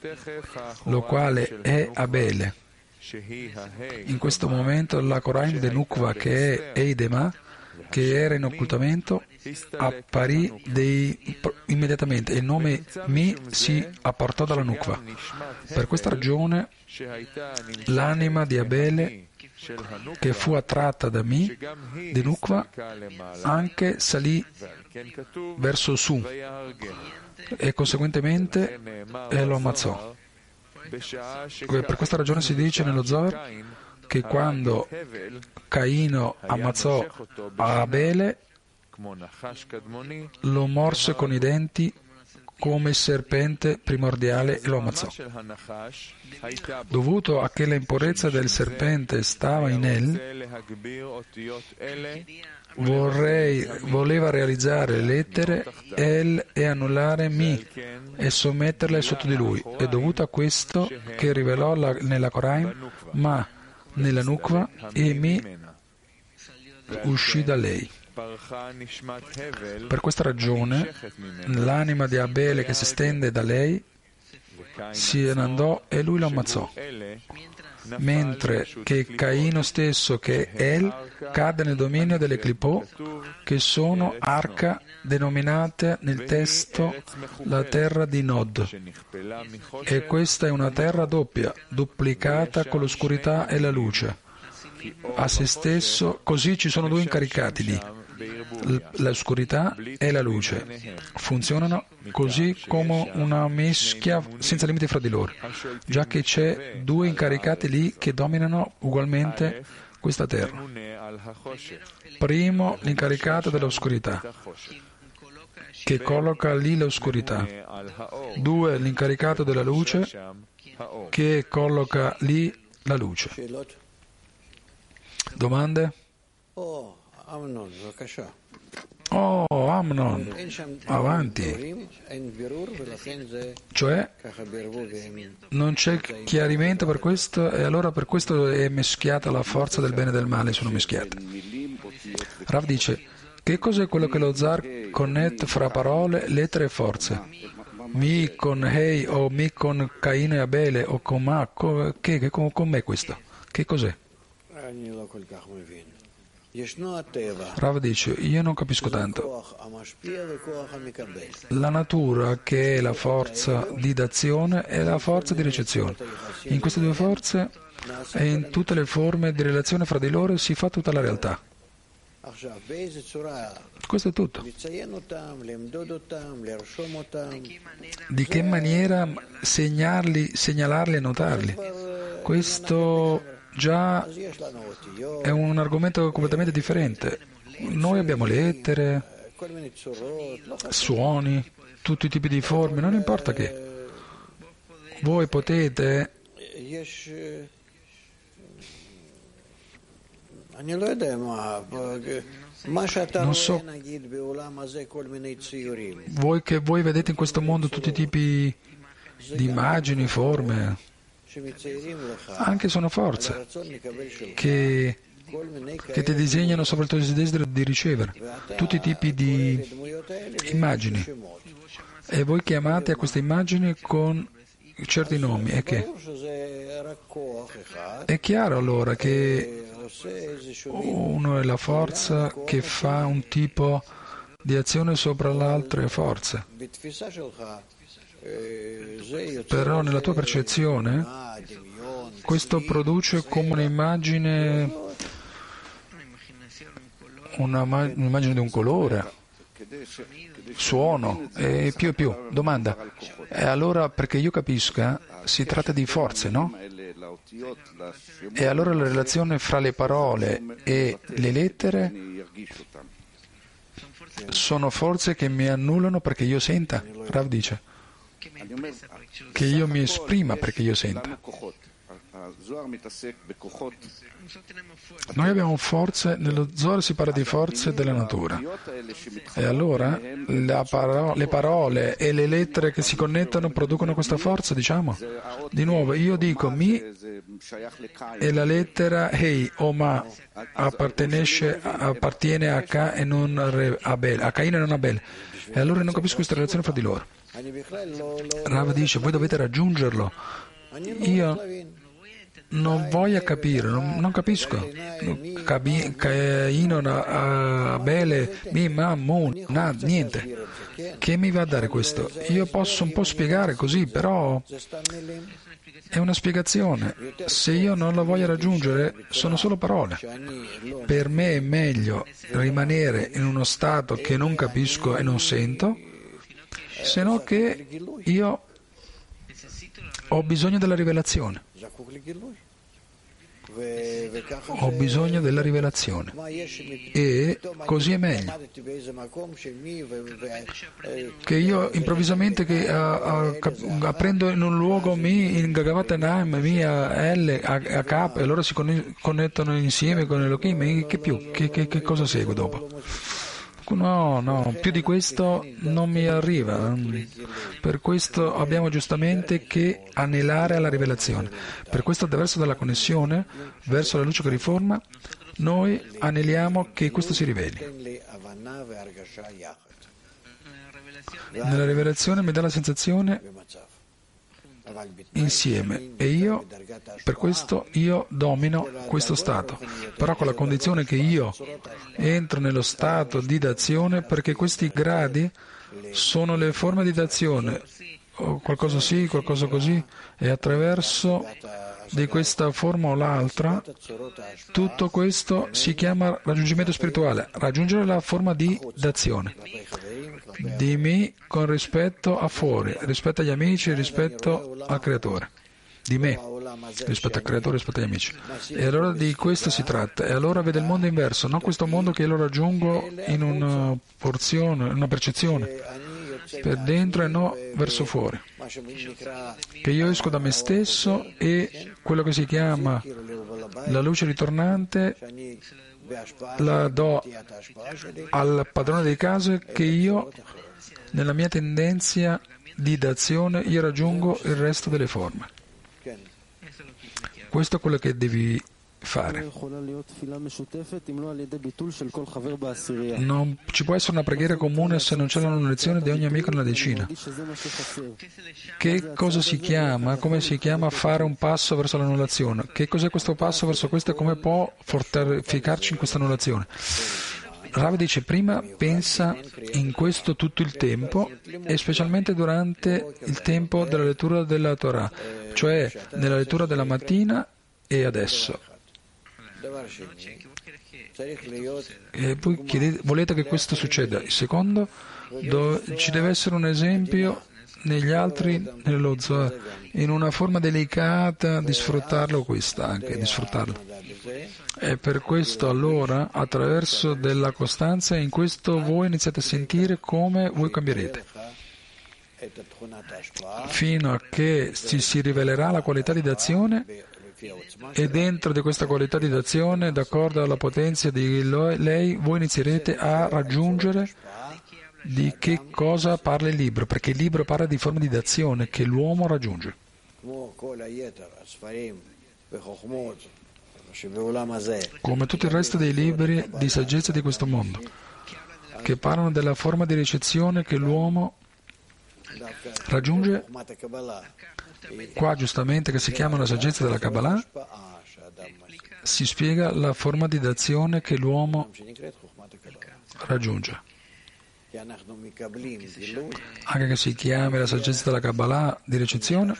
lo quale è Abele. In questo momento la Koraim de Nukva, che è Eidema, che era in occultamento, apparì dei, immediatamente. E il nome Mi si apportò dalla Nukva. Per questa ragione l'anima di Abele che fu attratta da Mi, di Nukva, anche salì verso su e conseguentemente lo ammazzò. Per questa ragione si dice nello Zohar che quando Caino ammazzò Abele, lo morse con i denti come il serpente primordiale e lo ammazzò. Dovuto a che l'impurezza del serpente stava in El, vorrei, voleva realizzare le lettere El e annullare Mi e sommetterle sotto di lui. È dovuto a questo che rivelò la, nella Koraim Ma nella Nukva e Mi uscì da lei. Per questa ragione l'anima di Abele che si stende da lei ne andò e lui lo ammazzò, mentre che Caino stesso che El cadde nel dominio delle Clipò che sono arca denominate nel testo la terra di Nod. E questa è una terra doppia, duplicata con l'oscurità e la luce. A se stesso, così ci sono due incaricati lì l'oscurità e la luce funzionano così come una mischia senza limiti fra di loro, già che c'è due incaricati lì che dominano ugualmente questa terra. Primo, l'incaricato dell'oscurità, che colloca lì l'oscurità. Due, l'incaricato della luce, che colloca lì la luce. Domande? Oh, Amnon, avanti. Cioè, non c'è chiarimento per questo e allora per questo è mischiata la forza del bene e del male, sono mischiate. Rav dice, che cos'è quello che lo zar connette fra parole, lettere e forze? Mi con Hei o mi con Caino e Abele o con Ma, che, che, con, con me questo? Che cos'è? Rav dice, io non capisco tanto. La natura che è la forza di d'azione è la forza di ricezione. In queste due forze e in tutte le forme di relazione fra di loro si fa tutta la realtà. Questo è tutto. Di che maniera segnarli, segnalarli e notarli? Questo già è un argomento completamente differente. Noi abbiamo lettere, suoni, tutti i tipi di forme, non importa che. Voi potete non so, voi che voi vedete in questo mondo tutti i tipi di immagini, forme, anche sono forze che, che ti disegnano sopra il desiderio di ricevere tutti i tipi di immagini. e voi chiamate a queste immagini con certi nomi e che? È chiaro allora che uno è la forza che fa un tipo di azione sopra l'altra forza però nella tua percezione questo produce come un'immagine, un'immagine di un colore, suono e più e più. Domanda, e allora perché io capisca si tratta di forze, no? E allora la relazione fra le parole e le lettere sono forze che mi annullano perché io senta, Rav dice che io mi esprima perché io sento. Noi abbiamo forze, nello Zohar si parla di forze della natura. E allora paro- le parole e le lettere che si connettono producono questa forza, diciamo? Di nuovo, io dico mi e la lettera Hei o Ma appartiene a K e non a Bel, a Caino e non a Bel. E allora non capisco questa relazione fra di loro. Rav dice, voi dovete raggiungerlo. Io non voglio capire, non, non capisco. Caino, Abele, Mima, Mun, na, niente. Che mi va a dare questo? Io posso un po' spiegare così, però è una spiegazione. Se io non la voglio raggiungere, sono solo parole. Per me è meglio rimanere in uno stato che non capisco e non sento se no che io ho bisogno della rivelazione. Ho bisogno della rivelazione e così è meglio. Che io improvvisamente che, uh, apprendo in un luogo mi, in Gagavata mi, a L, a, a K e loro si connettono insieme con Elohim, che più? Che, che, che cosa segue dopo? No, no, più di questo non mi arriva. Per questo abbiamo giustamente che anelare alla rivelazione. Per questo attraverso dalla connessione verso la luce che riforma, noi aneliamo che questo si riveli. Nella rivelazione mi dà la sensazione insieme. E io, per questo io domino questo stato, però con la condizione che io entro nello stato di dazione perché questi gradi sono le forme di dazione, qualcosa sì, qualcosa così, e attraverso di questa forma o l'altra, tutto questo si chiama raggiungimento spirituale, raggiungere la forma di d'azione, di me con rispetto a fuori, rispetto agli amici, rispetto al creatore, di me rispetto al creatore, rispetto agli amici. E allora di questo si tratta, e allora vede il mondo inverso, non questo mondo che lo raggiungo in una porzione, in una percezione per dentro e no verso fuori. Che io esco da me stesso e quello che si chiama la luce ritornante la do al padrone di casa che io nella mia tendenza di d'azione io raggiungo il resto delle forme. Questo è quello che devi fare. Non ci può essere una preghiera comune se non c'è l'annullazione di ogni amico nella decina. Che cosa si chiama? Come si chiama fare un passo verso l'annullazione? Che cos'è questo passo verso questo e come può fortificarci in questa annullazione? Rav dice prima pensa in questo tutto il tempo e specialmente durante il tempo della lettura della Torah, cioè nella lettura della mattina e adesso. E voi chiedete, volete che questo succeda. Il secondo, do, ci deve essere un esempio negli altri, nello Zohar, in una forma delicata di sfruttarlo questa anche, di sfruttarlo. E per questo allora, attraverso della costanza, in questo voi iniziate a sentire come voi cambierete fino a che ci si rivelerà la qualità di d'azione e dentro di questa qualità di d'azione, d'accordo alla potenza di lei, voi inizierete a raggiungere di che cosa parla il libro, perché il libro parla di forme di d'azione che l'uomo raggiunge. Come tutto il resto dei libri di saggezza di questo mondo, che parlano della forma di ricezione che l'uomo raggiunge Qua giustamente che si chiama la saggezza della Kabbalah si spiega la forma di d'azione che l'uomo raggiunge. Anche che si chiami la saggezza della Kabbalah di ricezione,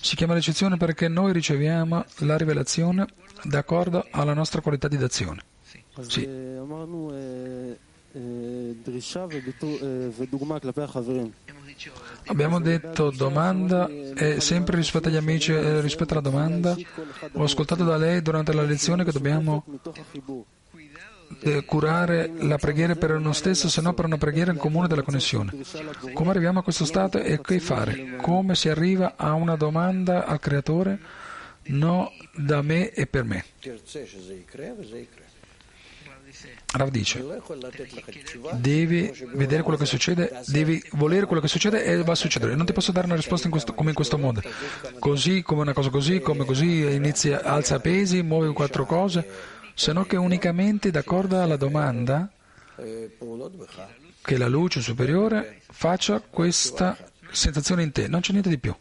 si chiama ricezione perché noi riceviamo la rivelazione d'accordo alla nostra qualità di d'azione. Sì. Abbiamo detto domanda e sempre rispetto agli amici, eh, rispetto alla domanda, ho ascoltato da lei durante la lezione che dobbiamo eh, curare la preghiera per noi stessi, se no per una preghiera in comune della connessione. Come arriviamo a questo stato e che fare? Come si arriva a una domanda al Creatore? No da me e per me. Rav dice, devi vedere quello che succede, devi volere quello che succede e va a succedere. Non ti posso dare una risposta in questo, come in questo modo. Così, come una cosa così, come così, inizia, alza pesi, muove quattro cose, se no che unicamente d'accordo alla domanda che la luce superiore faccia questa sensazione in te. Non c'è niente di più.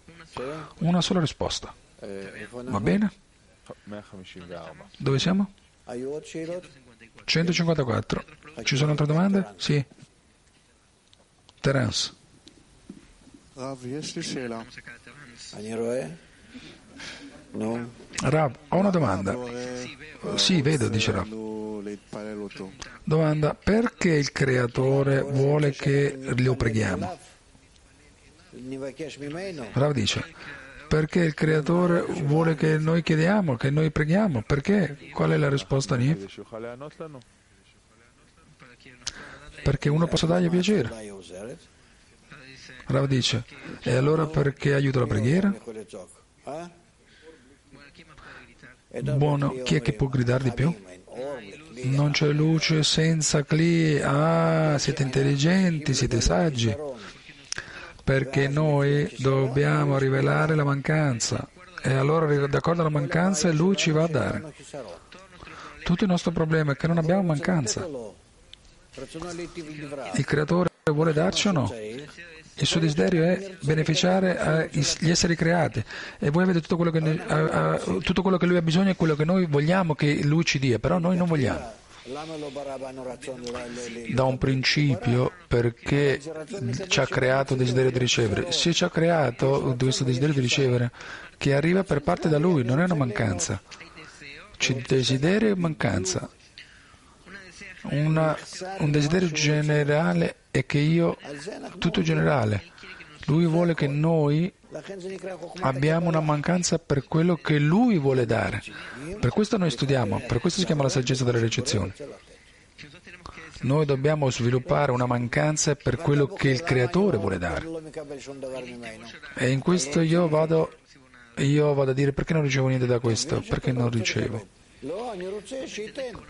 Una sola risposta. Va bene? Dove siamo? 154. Ci sono altre domande? Sì. Terence. Rav, ho una domanda. Sì, vedo, dice Rav. Domanda, perché il creatore vuole che lo preghiamo? Rav dice, Perché il Creatore vuole che noi chiediamo, che noi preghiamo? Perché? Qual è la risposta, Nif? Perché uno possa dargli piacere. Rav dice, e allora perché aiuta la preghiera? Buono, chi è che può gridare di più? Non c'è luce senza cli. Ah, siete intelligenti, siete saggi. Perché noi dobbiamo rivelare la mancanza. E allora, d'accordo alla mancanza, lui ci va a dare. Tutto il nostro problema è che non abbiamo mancanza. Il creatore vuole darci o no? Il suo desiderio è beneficiare agli esseri creati e voi avete tutto quello, che, tutto quello che lui ha bisogno e quello che noi vogliamo che lui ci dia, però noi non vogliamo. Da un principio perché ci ha creato il desiderio di ricevere. Se ci ha creato questo desiderio di ricevere, che arriva per parte da lui, non è una mancanza. C'è desiderio e mancanza. Una, un desiderio generale è che io, tutto generale, lui vuole che noi abbiamo una mancanza per quello che lui vuole dare. Per questo noi studiamo, per questo si chiama la saggezza della ricezione. Noi dobbiamo sviluppare una mancanza per quello che il creatore vuole dare. E in questo io vado, io vado a dire perché non ricevo niente da questo, perché non ricevo.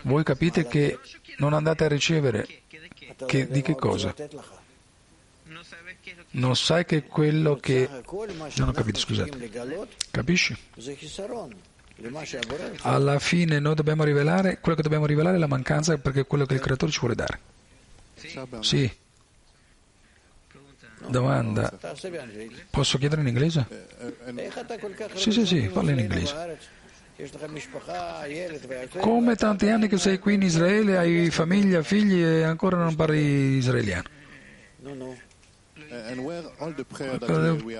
Voi capite che non andate a ricevere che, di che cosa? Non sai che quello che... Non ho capito, scusate. Capisci? Alla fine noi dobbiamo rivelare, quello che dobbiamo rivelare è la mancanza perché è quello che il creatore ci vuole dare. Sì. Domanda. Posso chiedere in inglese? Sì, sì, sì, parla in inglese. Come tanti anni che sei qui in Israele, hai famiglia, figli e ancora non parli israeliano?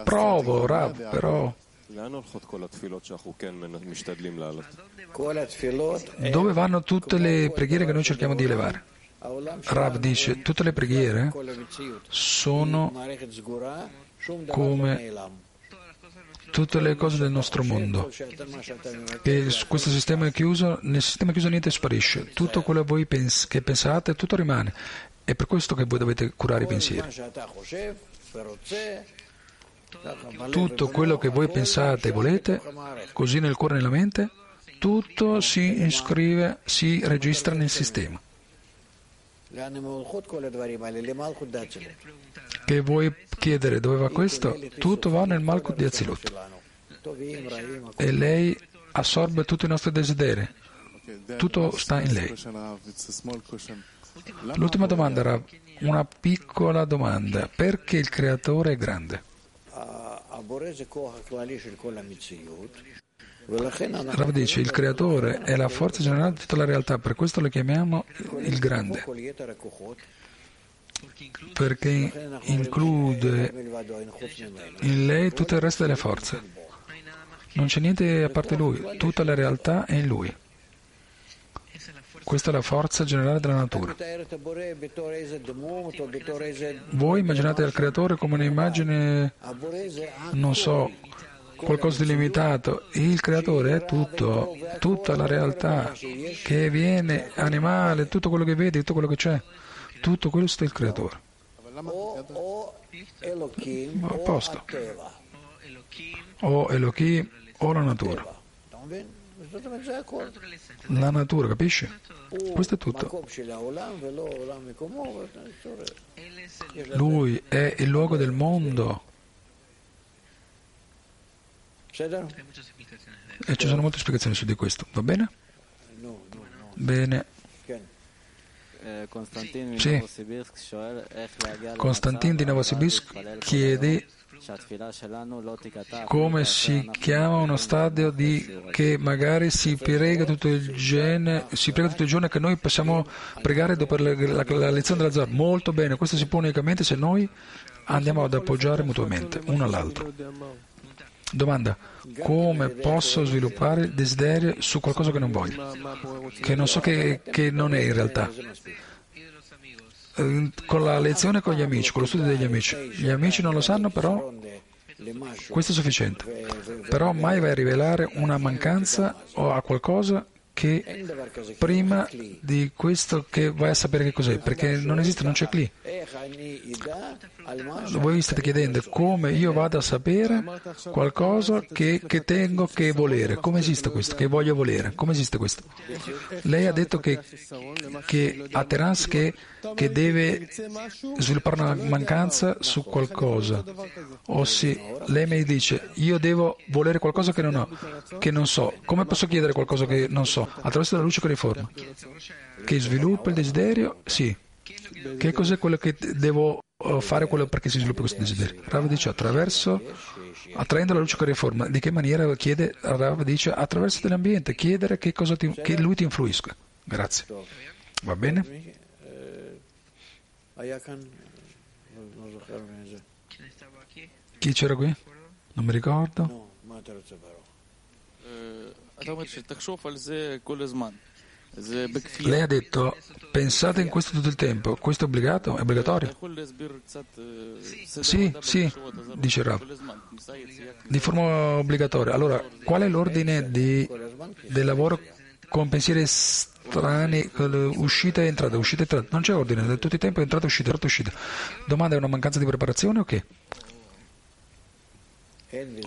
Provo, Rab, però. Dove vanno tutte le preghiere che noi cerchiamo di elevare? Rav dice, tutte le preghiere sono come tutte le cose del nostro mondo. E questo sistema è chiuso, nel sistema chiuso niente sparisce, tutto quello che voi pens- che pensate, tutto rimane. È per questo che voi dovete curare i pensieri. Tutto quello che voi pensate e volete, così nel cuore e nella mente, tutto si iscrive, si registra nel sistema. Che vuoi chiedere dove va questo? Tutto va nel Malkut di Azilut. E lei assorbe tutti i nostri desideri. Tutto sta in lei. L'ultima domanda era una piccola domanda. Perché il creatore è grande? Rav dice il creatore è la forza generale di tutta la realtà, per questo lo chiamiamo il grande, perché include in lei tutto il resto delle forze. Non c'è niente a parte lui, tutta la realtà è in lui. Questa è la forza generale della natura. Voi immaginate il creatore come un'immagine, non so, qualcosa di limitato. Il creatore è tutto, tutta la realtà che viene, animale, tutto quello che vedi, tutto quello che c'è. Tutto questo è il creatore. O Elohim o la natura. La natura, capisci? Questo è tutto. Lui è il luogo del mondo e ci sono molte spiegazioni su di questo, va bene? Bene. Sì. Constantin di Novosibirsk chiede come si chiama uno stadio di, che magari si prega tutto il gene, si prega tutto il giorno che noi possiamo pregare dopo la, la, la lezione della Zohar. Molto bene, questo si può unicamente se noi andiamo ad appoggiare mutuamente uno all'altro. Domanda, come posso sviluppare il desiderio su qualcosa che non voglio, che non so che, che non è in realtà? Eh, con la lezione con gli amici, con lo studio degli amici. Gli amici non lo sanno però Questo è sufficiente. Però mai vai a rivelare una mancanza o a qualcosa che prima di questo che vai a sapere che cos'è, perché non esiste, non c'è lì. Voi state chiedendo come io vado a sapere qualcosa che, che tengo che volere, come esiste questo, che voglio volere, come esiste questo? Lei ha detto che, che a Terence che, che deve sviluppare una mancanza su qualcosa, o sì, lei mi dice io devo volere qualcosa che non ho, che non so, come posso chiedere qualcosa che non so? attraverso la luce che riforma, che sviluppa il desiderio, sì. Che cos'è quello che devo eh, fare quello perché si sviluppa questo desiderio? Rav dice attraverso, attraendo la luce che riforma. Di che maniera chiede? Rav dice attraverso dell'ambiente, chiedere che, ti, che lui ti influisca. Grazie. Va bene? Chi c'era qui? Non mi ricordo. Lei ha detto, pensate in questo tutto il tempo, questo è obbligato? È obbligatorio? Sì, sì, dice Rav, di forma obbligatoria. Allora, qual è l'ordine di, del lavoro con pensieri strani, uscita e entrata, uscita e entrata? Non c'è ordine, da tutto il tempo entrata, uscita, entrata, uscita. Domanda, è una mancanza di preparazione o che?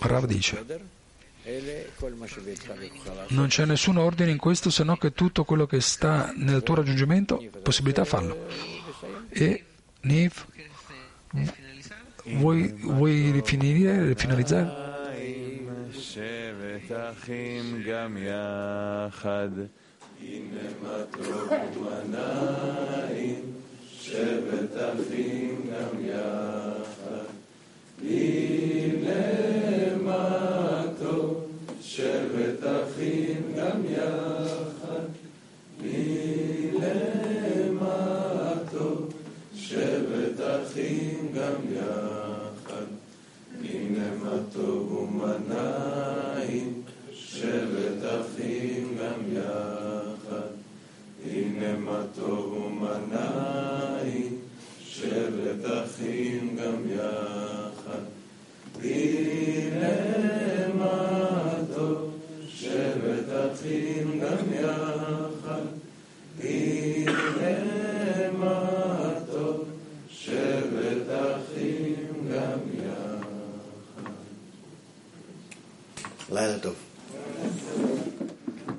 Rav dice. Non c'è nessun ordine in questo se no che tutto quello che sta nel tuo raggiungimento, possibilità farlo. E Niv, vuoi, vuoi finire, finalizzare? שבט אחים גם יחד, מלמטו, טוב ומה שבת אחים גם יחד. לילה טוב.